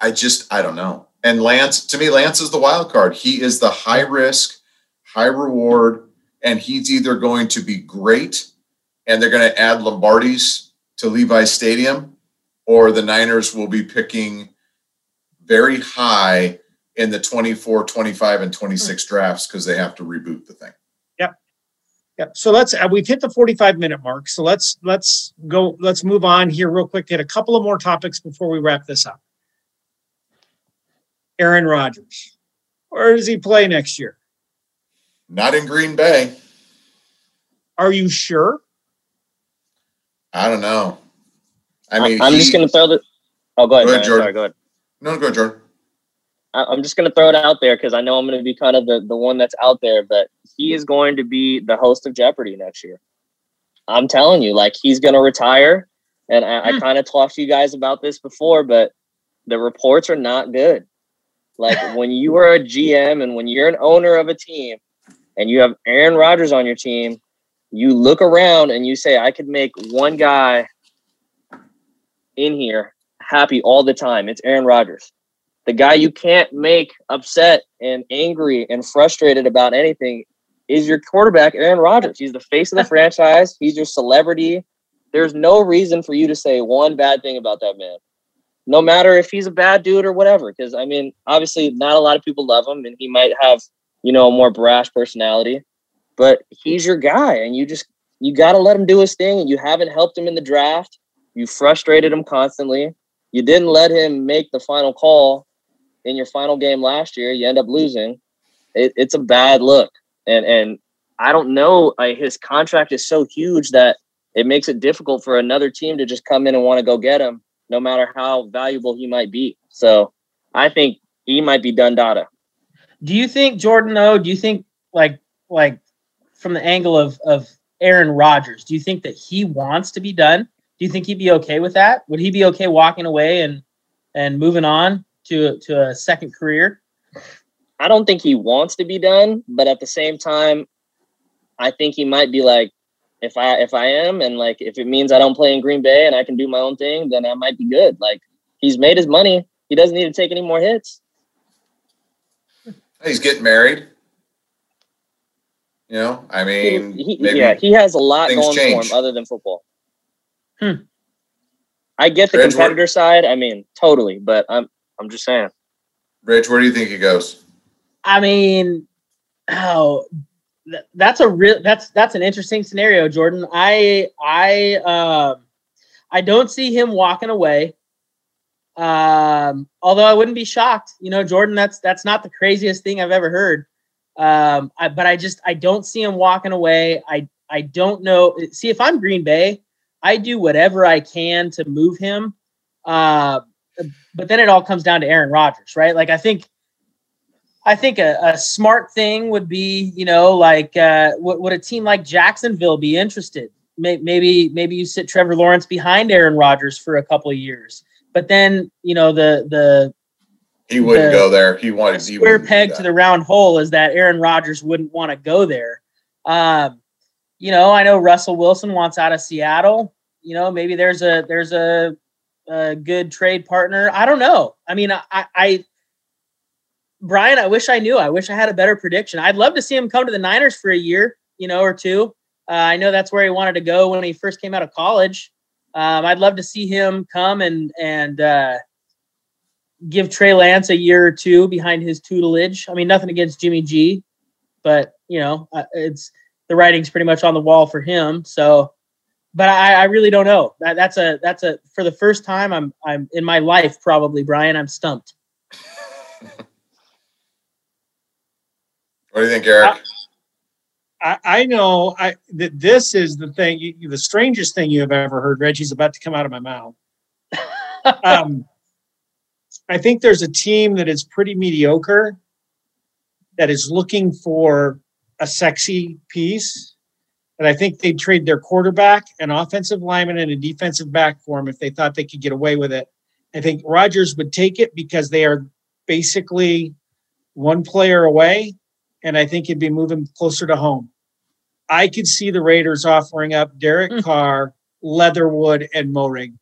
Speaker 3: I just I don't know. And Lance, to me, Lance is the wild card. He is the high risk, high reward, and he's either going to be great, and they're going to add Lombardi's to Levi Stadium, or the Niners will be picking very high in the 24, 25, and 26 hmm. drafts because they have to reboot the thing.
Speaker 2: Yeah. So let's uh, we've hit the 45 minute mark. So let's let's go let's move on here real quick. Hit a couple of more topics before we wrap this up. Aaron Rodgers. Where does he play next year?
Speaker 3: Not in Green Bay.
Speaker 2: Are you sure?
Speaker 3: I don't know. I
Speaker 5: I
Speaker 3: mean,
Speaker 5: I'm just going to throw the. Oh, go ahead.
Speaker 3: Go ahead, Jordan.
Speaker 5: Sorry, go ahead.
Speaker 3: No, go, Jordan.
Speaker 5: I- I'm just going to throw it out there because I know I'm going to be kind of the, the one that's out there, but he is going to be the host of Jeopardy next year. I'm telling you, like he's going to retire. And I, I
Speaker 2: Hmm.
Speaker 5: kind of talked to you guys about this before, but the reports are not good. Like when you are a GM and when you're an owner of a team and you have Aaron Rodgers on your team, you look around and you say, I could make one guy in here happy all the time. It's Aaron Rodgers the guy you can't make upset and angry and frustrated about anything is your quarterback, Aaron Rodgers. He's the face of the franchise. He's your celebrity. There's no reason for you to say one bad thing about that man, no matter if he's a bad dude or whatever. Because I mean, obviously, not a lot of people love him, and he might have, you know, a more brash personality. But he's your guy, and you just you got to let him do his thing. And you haven't helped him in the draft. You frustrated him constantly. You didn't let him make the final call in your final game last year. You end up losing. It, it's a bad look, and and I don't know. I, his contract is so huge that it makes it difficult for another team to just come in and want to go get him, no matter how valuable he might be. So I think he might be done data.
Speaker 4: Do you think Jordan though? Do you think like like from the angle of of Aaron Rodgers, do you think that he wants to be done? Do you think he'd be okay with that? Would he be okay walking away and and moving on to to a second career?
Speaker 5: I don't think he wants to be done, but at the same time, I think he might be like, if I if I am, and like if it means I don't play in Green Bay and I can do my own thing, then I might be good. Like he's made his money, he doesn't need to take any more hits.
Speaker 3: He's getting married. You know, I mean,
Speaker 5: He-
Speaker 3: maybe
Speaker 5: yeah, he has a lot going
Speaker 3: change.
Speaker 5: for him other than football.
Speaker 4: Hmm.
Speaker 5: I get the
Speaker 3: Reg,
Speaker 5: competitor side. I mean, totally, but I'm I'm just saying.
Speaker 3: Rich, where do you think he goes?
Speaker 4: I mean, oh, th- that's a real that's that's an interesting scenario, Jordan. I I um I don't see him walking away. Um, although I wouldn't be shocked, you know, Jordan. That's that's not the craziest thing I've ever heard. Um, I, but I just I don't see him walking away. I I don't know. See, if I'm Green Bay, I do whatever I can to move him. Uh, but then it all comes down to Aaron Rodgers, right? Like I think I think a, a smart thing would be, you know, like uh, would, would a team like Jacksonville be interested? Maybe maybe you sit Trevor Lawrence behind Aaron Rodgers for a couple of years, but then you know the the
Speaker 3: He wouldn't
Speaker 4: The
Speaker 3: go there. He wanted he
Speaker 4: square
Speaker 3: wouldn't
Speaker 4: peg to the round hole is that Aaron Rodgers wouldn't want to go there. Um, you know, I know Russell Wilson wants out of Seattle. You know, maybe there's a there's a, a good trade partner. I don't know. I mean, I, I Brian, I wish I knew. I wish I had a better prediction. I'd love to see him come to the Niners for a year, you know, or two. Uh, I know that's where he wanted to go when he first came out of college. Um, I'd love to see him come and and uh, give Trey Lance a year or two behind his tutelage. I mean, nothing against Jimmy G, but you know, uh, it's the writing's pretty much on the wall for him. So, but I, I really don't know. That, that's a that's a for the first time I'm I'm in my life probably Brian. I'm stumped.
Speaker 3: What do you think, Eric?
Speaker 2: I, I know I that this is the thing, you, the strangest thing you have ever heard. Reggie's about to come out of my mouth. um, I think there's a team that is pretty mediocre that is looking for a sexy piece. And I think they'd trade their quarterback, an offensive lineman, and a defensive back for him if they thought they could get away with it. I think Rodgers would take it because they are basically one player away and I think he'd be moving closer to home. I could see the Raiders offering up Derek mm. Carr, Leatherwood, and Moehrig.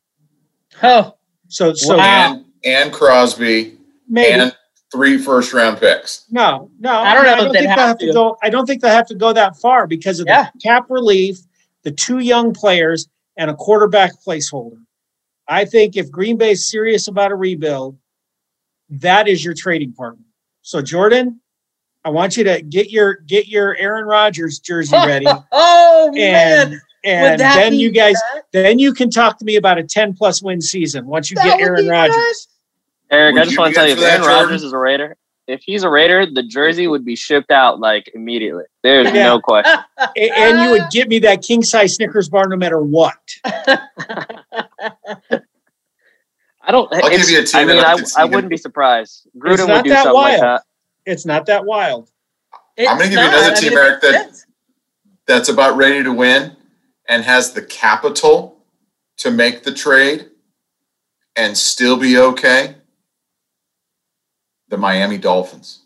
Speaker 4: Oh,
Speaker 2: so so
Speaker 3: wow. and, and Crosby, maybe and three first round picks.
Speaker 2: No, no,
Speaker 4: I don't know. I don't think
Speaker 2: they have to. to. go. I don't think they have to go that far because of yeah. the cap relief, the two young players, and a quarterback placeholder. I think if Green Bay is serious about a rebuild, that is your trading partner. So Jordan, I want you to get your get your Aaron Rodgers jersey ready.
Speaker 4: oh and, man.
Speaker 2: And then you guys bad? then you can talk to me about a 10 plus win season once you that get Aaron Rodgers.
Speaker 5: Eric, would I just want to tell you, if Aaron Rodgers is a Raider, if he's a Raider, the jersey would be shipped out like immediately. There's yeah. no question.
Speaker 2: and you would give me that king size Snickers bar no matter what.
Speaker 5: I don't.
Speaker 3: I'll give you a team.
Speaker 5: I mean, I, I wouldn't be surprised. Gruden would do something wild. like that.
Speaker 2: It's not that wild.
Speaker 3: It's I'm going to give not. you another team, mean, Eric, that, that's about ready to win and has the capital to make the trade and still be okay. The Miami Dolphins.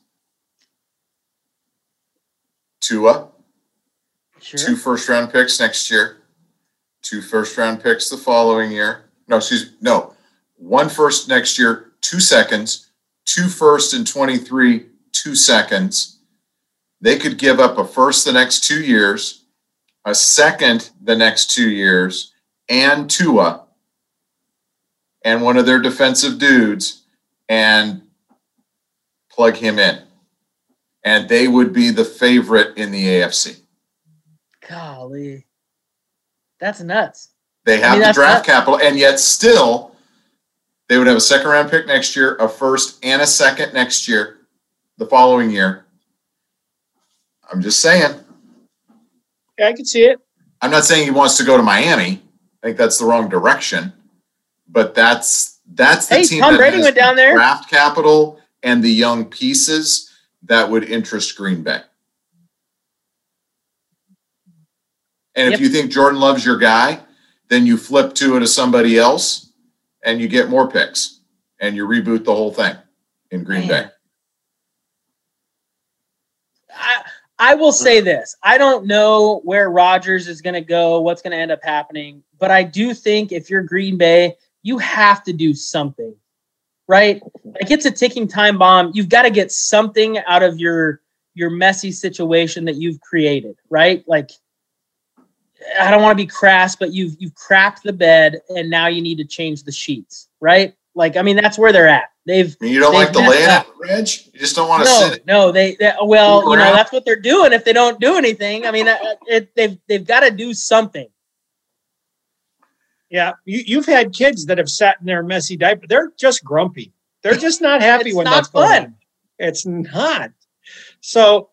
Speaker 3: Tua, sure. two first round picks next year, two first round picks the following year. No, excuse me, no, one first next year, two seconds, two first and 23, two seconds. They could give up a first the next two years, a second the next two years, and Tua and one of their defensive dudes and plug him in. And they would be the favorite in the AFC.
Speaker 4: Golly. That's nuts.
Speaker 3: They have I mean, the draft nuts. capital, and yet still they would have a second round pick next year, a first and a second next year, the following year. I'm just saying.
Speaker 2: Yeah, I can see it.
Speaker 3: I'm not saying he wants to go to Miami. I think that's the wrong direction. But that's that's the
Speaker 4: hey,
Speaker 3: team
Speaker 4: Tom
Speaker 3: that
Speaker 4: Brady went down there.
Speaker 3: draft capital and the young pieces that would interest Green Bay. And yep. if you think Jordan loves your guy, then you flip to it to somebody else and you get more picks and you reboot the whole thing in Green Man. Bay.
Speaker 4: I, I will say this. I don't know where Rodgers is going to go, what's going to end up happening, but I do think if you're Green Bay, you have to do something, right? Like it's a ticking time bomb. You've got to get something out of your your messy situation that you've created, right? Like I don't want to be crass, but you've you've crapped the bed and now you need to change the sheets, right? Like I mean that's where they're at. They've
Speaker 3: you don't
Speaker 4: they've
Speaker 3: like the layout, Reg? You just don't want to
Speaker 4: no,
Speaker 3: sit it.
Speaker 4: No, they, they well, you know, that's what they're doing. If they don't do anything, I mean, uh, it, they've they've got to do something.
Speaker 2: Yeah, you, you've had kids that have sat in their messy diaper. They're just grumpy. They're just not happy when not that's fun. going. It's not. So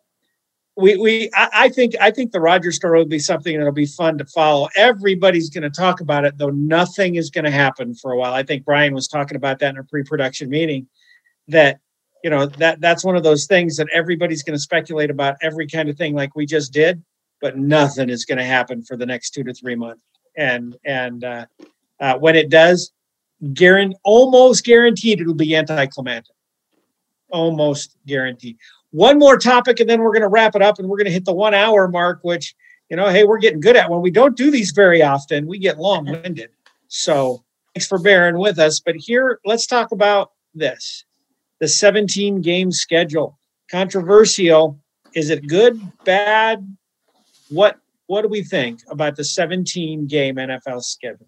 Speaker 2: we we I, I, think I think the Roger story will be something that'll be fun to follow. Everybody's going to talk about it, though nothing is going to happen for a while. I think Brian was talking about that in a pre-production meeting. That you know that that's one of those things that everybody's going to speculate about every kind of thing, like we just did, but nothing is going to happen for the next two to three months. And and uh, uh, when it does, guarantee almost guaranteed it'll be anticlimactic. Almost guaranteed one more topic and then we're going to wrap it up and we're going to hit the one hour mark, which you know, hey, we're getting good at when we don't do these very often, we get long winded. So thanks for bearing with us. But here, let's talk about this the 17 game schedule. Controversial. Is it good, bad? What what do we think about the 17 game NFL schedule?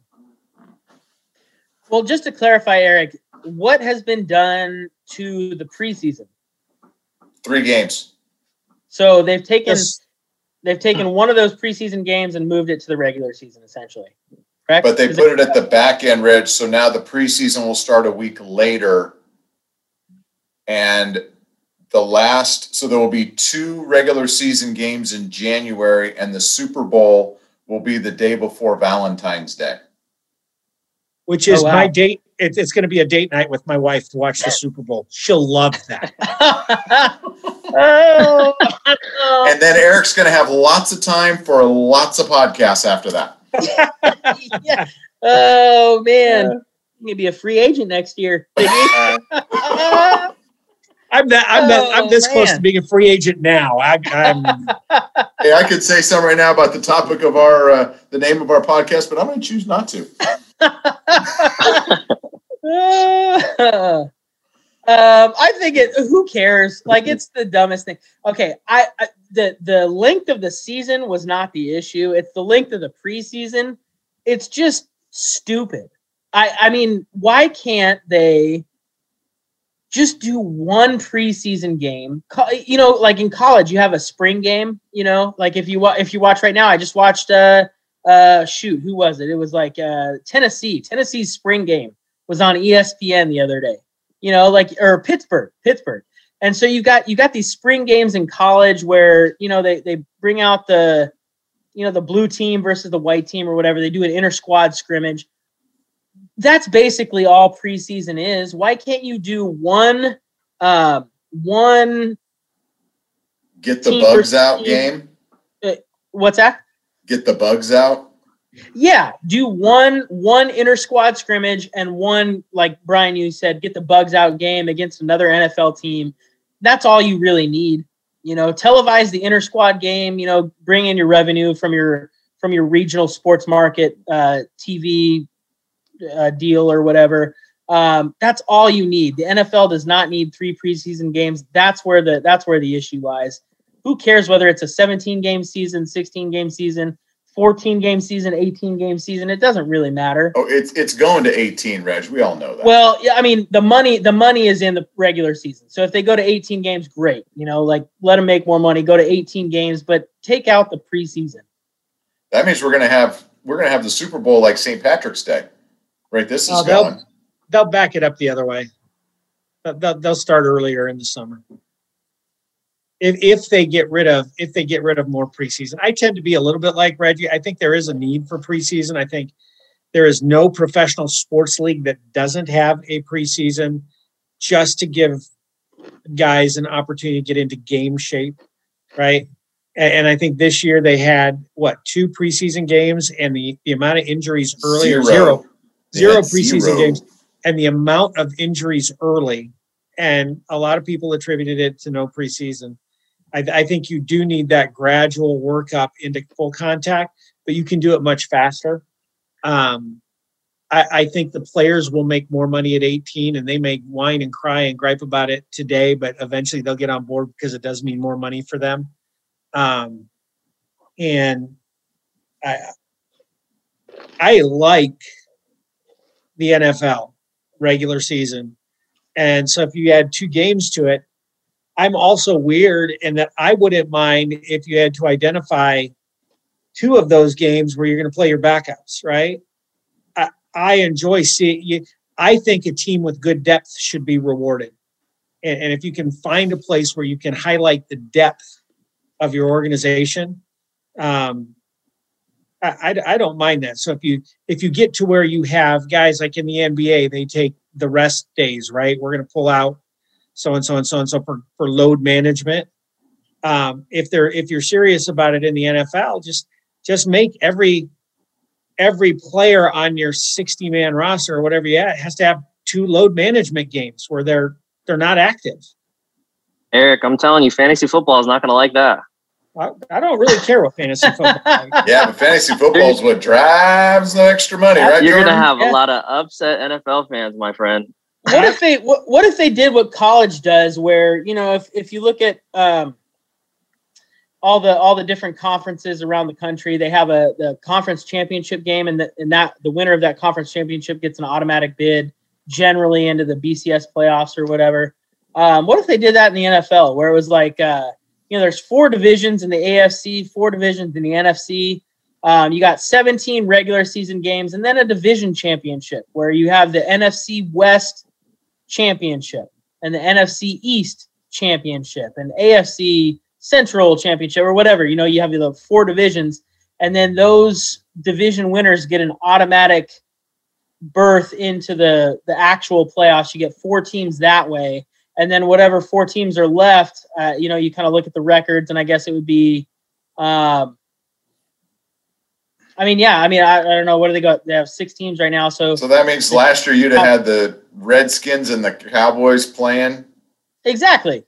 Speaker 4: Well, just to clarify, Eric, what has been done to the preseason?
Speaker 3: Three games.
Speaker 4: So they've taken
Speaker 2: Yes.
Speaker 4: they've taken one of those preseason games and moved it to the regular season, essentially. Correct?
Speaker 3: But they
Speaker 4: Is
Speaker 3: put it at the back end, Rich. So now the preseason will start a week later. And the last, so there will be two regular season games in January, and the Super Bowl will be the day before Valentine's Day.
Speaker 2: Which is
Speaker 4: Oh, wow.
Speaker 2: my date. It, it's going to be a date night with my wife to watch the Super Bowl. She'll love that.
Speaker 4: oh,
Speaker 3: And then Eric's going to have lots of time for lots of podcasts after that.
Speaker 4: yeah. oh man, you be a free agent next year.
Speaker 2: I'm that. I'm that. I'm
Speaker 4: Oh,
Speaker 2: this close to being a free agent now. I, I'm.
Speaker 3: Hey, I could say something right now about the topic of our, uh, the name of our podcast, but I'm going to choose not to.
Speaker 4: um, I think it. Who cares? Like it's the dumbest thing. Okay, I, I the the length of the season was not the issue. It's the length of the preseason. It's just stupid. I I mean, why can't they just do one preseason game? You know, like in college, you have a spring game. You know, like if you if you watch right now, I just watched. uh uh shoot who was it it was like uh tennessee tennessee's spring game was on espn the other day you know like or pittsburgh pittsburgh and so you got you got these spring games in college where you know they they bring out the you know the blue team versus the white team or whatever they do an inter squad scrimmage that's basically all preseason is why can't you do one um one
Speaker 3: Get the bugs out game.
Speaker 4: what's that
Speaker 3: Get the bugs out.
Speaker 4: Yeah, do one one inter squad scrimmage and one like Brian you said, get the bugs out game against another NFL team. That's all you really need. You know, televise the inter squad game. You know, bring in your revenue from your from your regional sports market uh, TV uh, deal or whatever. Um, that's all you need. The NFL does not need three preseason games. That's where the that's where the issue lies. Who cares whether it's a 17 game season, 16 game season, 14 game season, 18 game season? It doesn't really matter.
Speaker 3: Oh, it's it's going to 18, Reg. We all know that.
Speaker 4: Well, yeah, I mean the money the money is in the regular season. So if they go to 18 games, great. You know, like let them make more money. Go to 18 games, but take out the preseason.
Speaker 3: that means we're gonna have we're gonna have the Super Bowl like St. Patrick's Day. Right, this is
Speaker 2: Oh, they'll-
Speaker 3: going.
Speaker 2: They'll back it up the other way. They'll- They'll, start earlier in the summer. If, if they get rid of if they get rid of more preseason, I tend to be a little bit like Reggie. I think there is a need for preseason. I think there is no professional sports league that doesn't have a preseason just to give guys an opportunity to get into game shape, right? And, I think this year they had what two preseason games, and the the amount of injuries earlier zero
Speaker 3: They
Speaker 2: zero preseason
Speaker 3: zero.
Speaker 2: games and the amount of injuries early. And a lot of people attributed it to no preseason. I, I think you do need that gradual workup into full contact but you can do it much faster. Um, I, I think the players will make more money at 18 and they may whine and cry and gripe about it today but eventually they'll get on board because it does mean more money for them. Um, and i i like the NFL regular season. And so if you add two games to it, I'm also weird in that I wouldn't mind if you had to identify two of those games where you're going to play your backups, right? I, I enjoy seeing you. I think a team with good depth should be rewarded. And, and if you can find a place where you can highlight the depth of your organization, um, I, I, don't mind that. So if you if you get to where you have guys like in the NBA, they take the rest days, right? We're going to pull out so and so and so and so for, for load management. Um, if they're if you're serious about it in the NFL, just just make every every player on your 60 man roster or whatever you have has to have two load management games where they're they're not active.
Speaker 5: Eric, I'm telling you, fantasy football is not going to like that.
Speaker 2: I, I don't really care what fantasy football.
Speaker 3: Yeah, but fantasy football is what drives the extra money, right?
Speaker 5: You're gonna have
Speaker 4: Yeah.
Speaker 5: a lot of upset NFL fans, my friend.
Speaker 4: what if they what, what if they did what college does where you know if, if you look at um, all the all the different conferences around the country they have a the conference championship game and, the, and that the winner of that conference championship gets an automatic bid generally into the bcs playoffs or whatever um, what if they did that in the nfl where it was like uh, you know there's four divisions in the afc four divisions in the nfc um, you got 17 regular season games and then a division championship where you have the nfc west championship and the NFC East championship and AFC Central championship or whatever. You know, you have the four divisions, and then those division winners get an automatic berth into the the actual playoffs. You get four teams that way, and then whatever four teams are left, uh, you know, you kind of look at the records, and I guess it would be. Um, I mean, yeah. I mean, I, I don't know. What do they got? They have six teams right now. So
Speaker 3: So that means last year you'd have had the Redskins and the Cowboys playing
Speaker 4: exactly,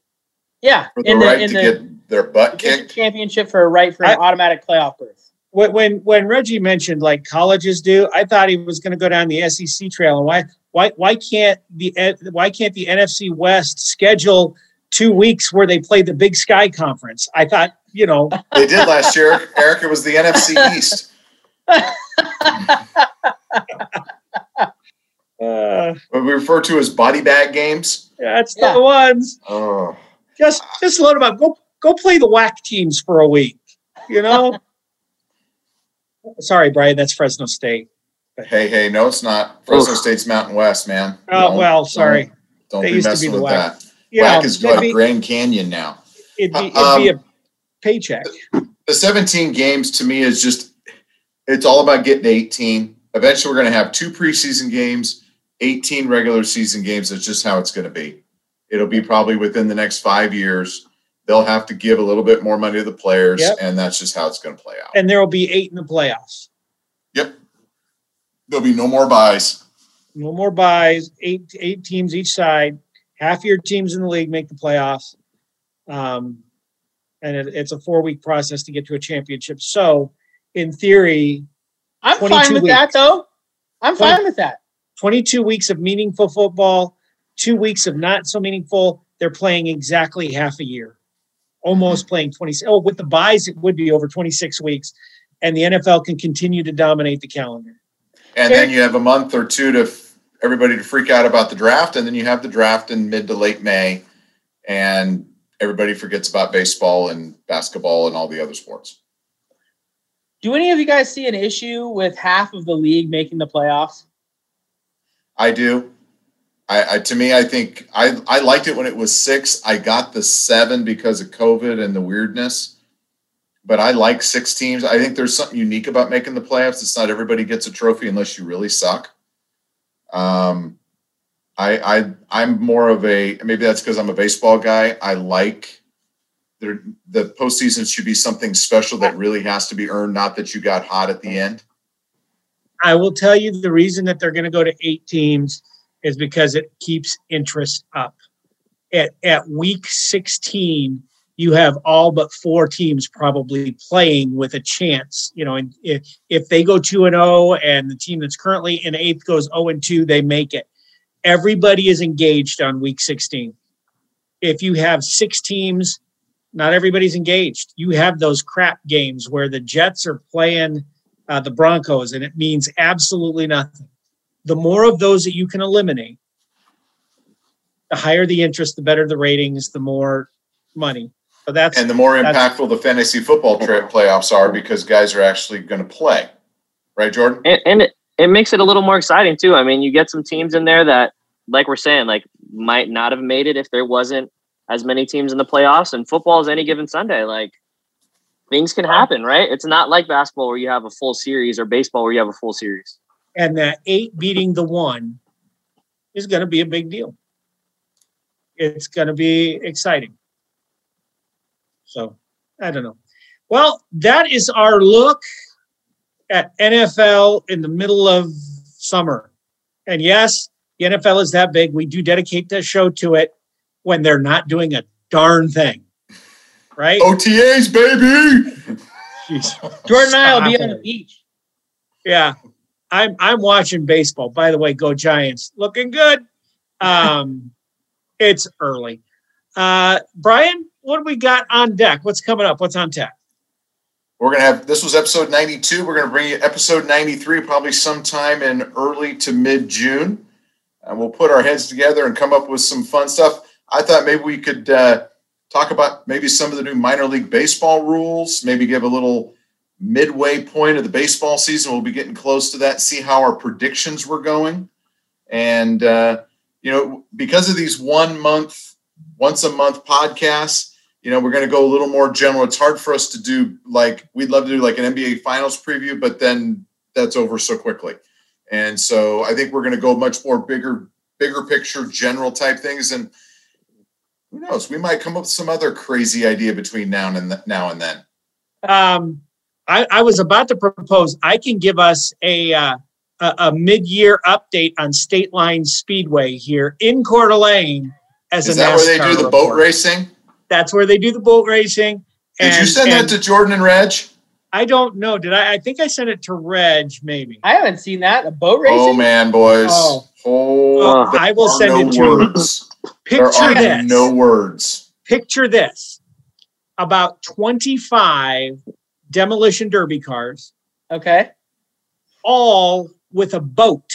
Speaker 4: yeah.
Speaker 3: for the
Speaker 4: In the-
Speaker 3: right
Speaker 4: in
Speaker 3: to
Speaker 4: the-
Speaker 3: get their butt kicked.
Speaker 4: championship for a right for an
Speaker 2: I-
Speaker 4: automatic playoff berth.
Speaker 2: When when when Reggie mentioned like colleges do, I thought he was going to go down the SEC trail. And why why why can't the why can't the NFC West schedule two weeks where they play the Big Sky Conference? I thought you know
Speaker 3: They did last year. Eric, it was the NFC East.
Speaker 2: uh,
Speaker 3: What we refer to as body bag games.
Speaker 2: that's
Speaker 4: Yeah.
Speaker 2: the ones.
Speaker 3: Oh,
Speaker 2: Just just load them up. Go go play the whack teams for a week. You know. Sorry, Brian. That's Fresno State.
Speaker 3: hey, hey, no, it's not. Fresno
Speaker 5: Oof.
Speaker 3: State's Mountain West, man.
Speaker 2: Oh
Speaker 3: Don't-
Speaker 2: well, sorry.
Speaker 3: Don't,
Speaker 2: They
Speaker 3: be
Speaker 2: used to
Speaker 3: messing
Speaker 2: be the
Speaker 3: with
Speaker 2: whack.
Speaker 3: that.
Speaker 2: You
Speaker 3: Whack is
Speaker 2: it'd
Speaker 3: like
Speaker 2: be,
Speaker 3: Grand Canyon now.
Speaker 2: it'd be, it'd
Speaker 3: Um,
Speaker 2: be a paycheck.
Speaker 3: the 17 games to me is just it's all about getting to 18 eventually we're going to have two preseason games 18 regular season games that's just how it's going to be it'll be probably within the next five years they'll have to give a little bit more money to the players
Speaker 2: Yep.
Speaker 3: and that's just how it's going to play out
Speaker 2: And there will be eight in the playoffs.
Speaker 3: yep there'll be no more byes
Speaker 2: No more byes. Eight eight teams each side. Half your teams in the league make the playoffs, um, and it, it's a four week process to get to a championship. So, in theory,
Speaker 4: I'm fine with that though. I'm
Speaker 2: Twenty-
Speaker 4: fine with that.
Speaker 2: twenty two weeks of meaningful football, two weeks of not so meaningful. They're playing exactly half a year, almost playing 26. Oh, with the byes, it would be over twenty six weeks, and the NFL can continue to dominate the calendar.
Speaker 3: and then you have a month or two to f- everybody to freak out about the draft and then you have the draft in mid to late may and everybody forgets about baseball and basketball and all the other sports
Speaker 4: Do any of you guys see an issue with half of the league making the playoffs?
Speaker 3: I do. I, I to me, I think I I liked it when it was six. I got the seven because of COVID and the weirdness, but I like six teams. I think there's something unique about making the playoffs. It's not everybody gets a trophy unless you really suck. Um, I I I'm more of a maybe that's because I'm a baseball guy. I like the the postseason should be something special that really has to be earned, not that you got hot at the end.
Speaker 2: I will tell you the reason that they're going to go to eight teams is because it keeps interest up. At at week 16, you have all but four teams probably playing with a chance. You know, and if if they go two and zero, and the team that's currently in eighth goes zero and two, they make it. Everybody is engaged on week 16. If you have six teams, not everybody's engaged. You have those crap games where the Jets are playing uh, the Broncos, and it means absolutely nothing. The more of those that you can eliminate, the higher the interest, the better the ratings, the more money. So that's
Speaker 3: And the more impactful the fantasy football tra- playoffs are because guys are actually going to play. Right, Jordan?
Speaker 5: and, and it, it makes it a little more exciting too. I mean, you get some teams in there that, like we're saying, like might not have made it if there wasn't as many teams in the playoffs. And football is any given Sunday. Like things can happen, right? It's not like basketball where you have a full series or baseball where you have a full series.
Speaker 2: And that eight beating the one is going to be a big deal. It's going to be exciting. So I don't know. Well, that is our look at NFL in the middle of summer. And yes, the NFL is that big. We do dedicate the show to it when they're not doing a darn thing. right?
Speaker 3: OTAs, baby.
Speaker 2: Jeez.
Speaker 4: Jordan and I will be on the beach.
Speaker 2: Yeah, I'm I'm watching baseball. By the way, go Giants! Looking good. Um, it's early. Uh, Brian, what do we got on deck? What's coming up? What's on tap?
Speaker 3: We're gonna have this was episode 92. We're gonna bring you episode 93 probably sometime in early to mid June, and we'll put our heads together and come up with some fun stuff. I thought maybe we could uh, talk about maybe some of the new minor league baseball rules. Maybe give a little midway point of the baseball season. We'll be getting close to that. See how our predictions were going, and uh, you know because of these one month, once a month podcasts you know, we're going to go a little more general. It's hard for us to do like we'd love to do like an NBA finals preview, but then that's over so quickly. And so I think we're going to go much more bigger, bigger picture, general type things. And who knows, we might come up with some other crazy idea between now and th- now and then.
Speaker 2: Um, I, I was about to propose. I can give us a uh, a, a mid-year update on State Line Speedway here in Coeur d'Alene. As
Speaker 3: Is
Speaker 2: a
Speaker 3: that where they do the boat racing?
Speaker 2: That's where they do the boat racing.
Speaker 3: Did you send
Speaker 2: and
Speaker 3: that to Jordan and Reg?
Speaker 2: I don't know. Did I? I think I sent it to Reg. Maybe.
Speaker 4: I haven't seen that. A boat racing?
Speaker 3: Oh man, boys!
Speaker 2: Oh.
Speaker 3: Oh,
Speaker 2: Uh, I will send
Speaker 3: no
Speaker 2: it to you.
Speaker 3: words. There
Speaker 2: Picture
Speaker 3: are
Speaker 2: this.
Speaker 3: no words.
Speaker 2: Picture this. About twenty-five demolition derby cars,
Speaker 4: Okay.
Speaker 2: all with a boat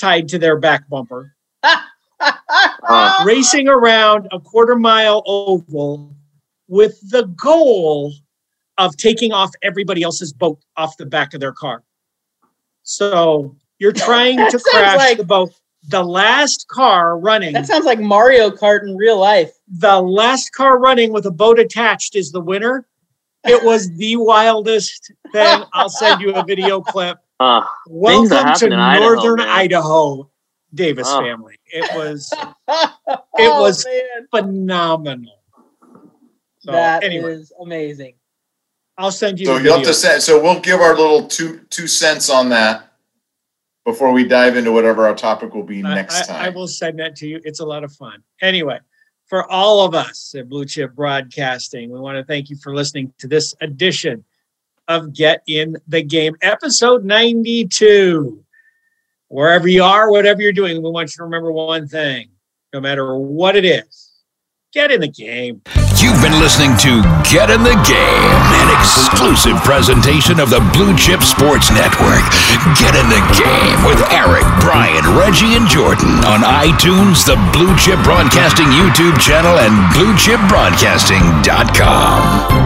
Speaker 2: tied to their back bumper.
Speaker 5: Uh.
Speaker 2: racing around a quarter mile oval with the goal of taking off everybody else's boat off the back of their car. So you're trying to crash
Speaker 4: like-
Speaker 2: the boat. The last car running,
Speaker 4: that sounds like Mario Kart in real life.
Speaker 2: the last car running with a boat attached is the winner. It was the wildest thing. I'll send you a video clip.
Speaker 5: Uh,
Speaker 2: Welcome to
Speaker 5: in Idaho,
Speaker 2: Northern. Idaho, Davis
Speaker 5: Oh.
Speaker 2: family. It was
Speaker 4: it
Speaker 2: was-
Speaker 4: Oh,
Speaker 2: phenomenal. So
Speaker 4: That
Speaker 2: anyway,
Speaker 4: is amazing.
Speaker 2: I'll send you.
Speaker 3: So you'll have to say. So we'll give our little two two cents on that before we dive into whatever our topic will be
Speaker 2: I-
Speaker 3: next
Speaker 2: I,
Speaker 3: time.
Speaker 2: I will send that to you. It's a lot of fun. Anyway, for all of us at Blue Chip Broadcasting, we want to thank you for listening to this edition of Get in the Game, episode 92. Wherever you are, whatever you're doing, we want you to remember one thing no matter what it is, get in the game.
Speaker 1: You've been listening to Get in the Game, an exclusive presentation of the Blue Chip Sports Network. Get in the Game with Eric, Brian, Reggie, and Jordan on iTunes, the Blue Chip Broadcasting YouTube channel, and BlueChipBroadcasting.com.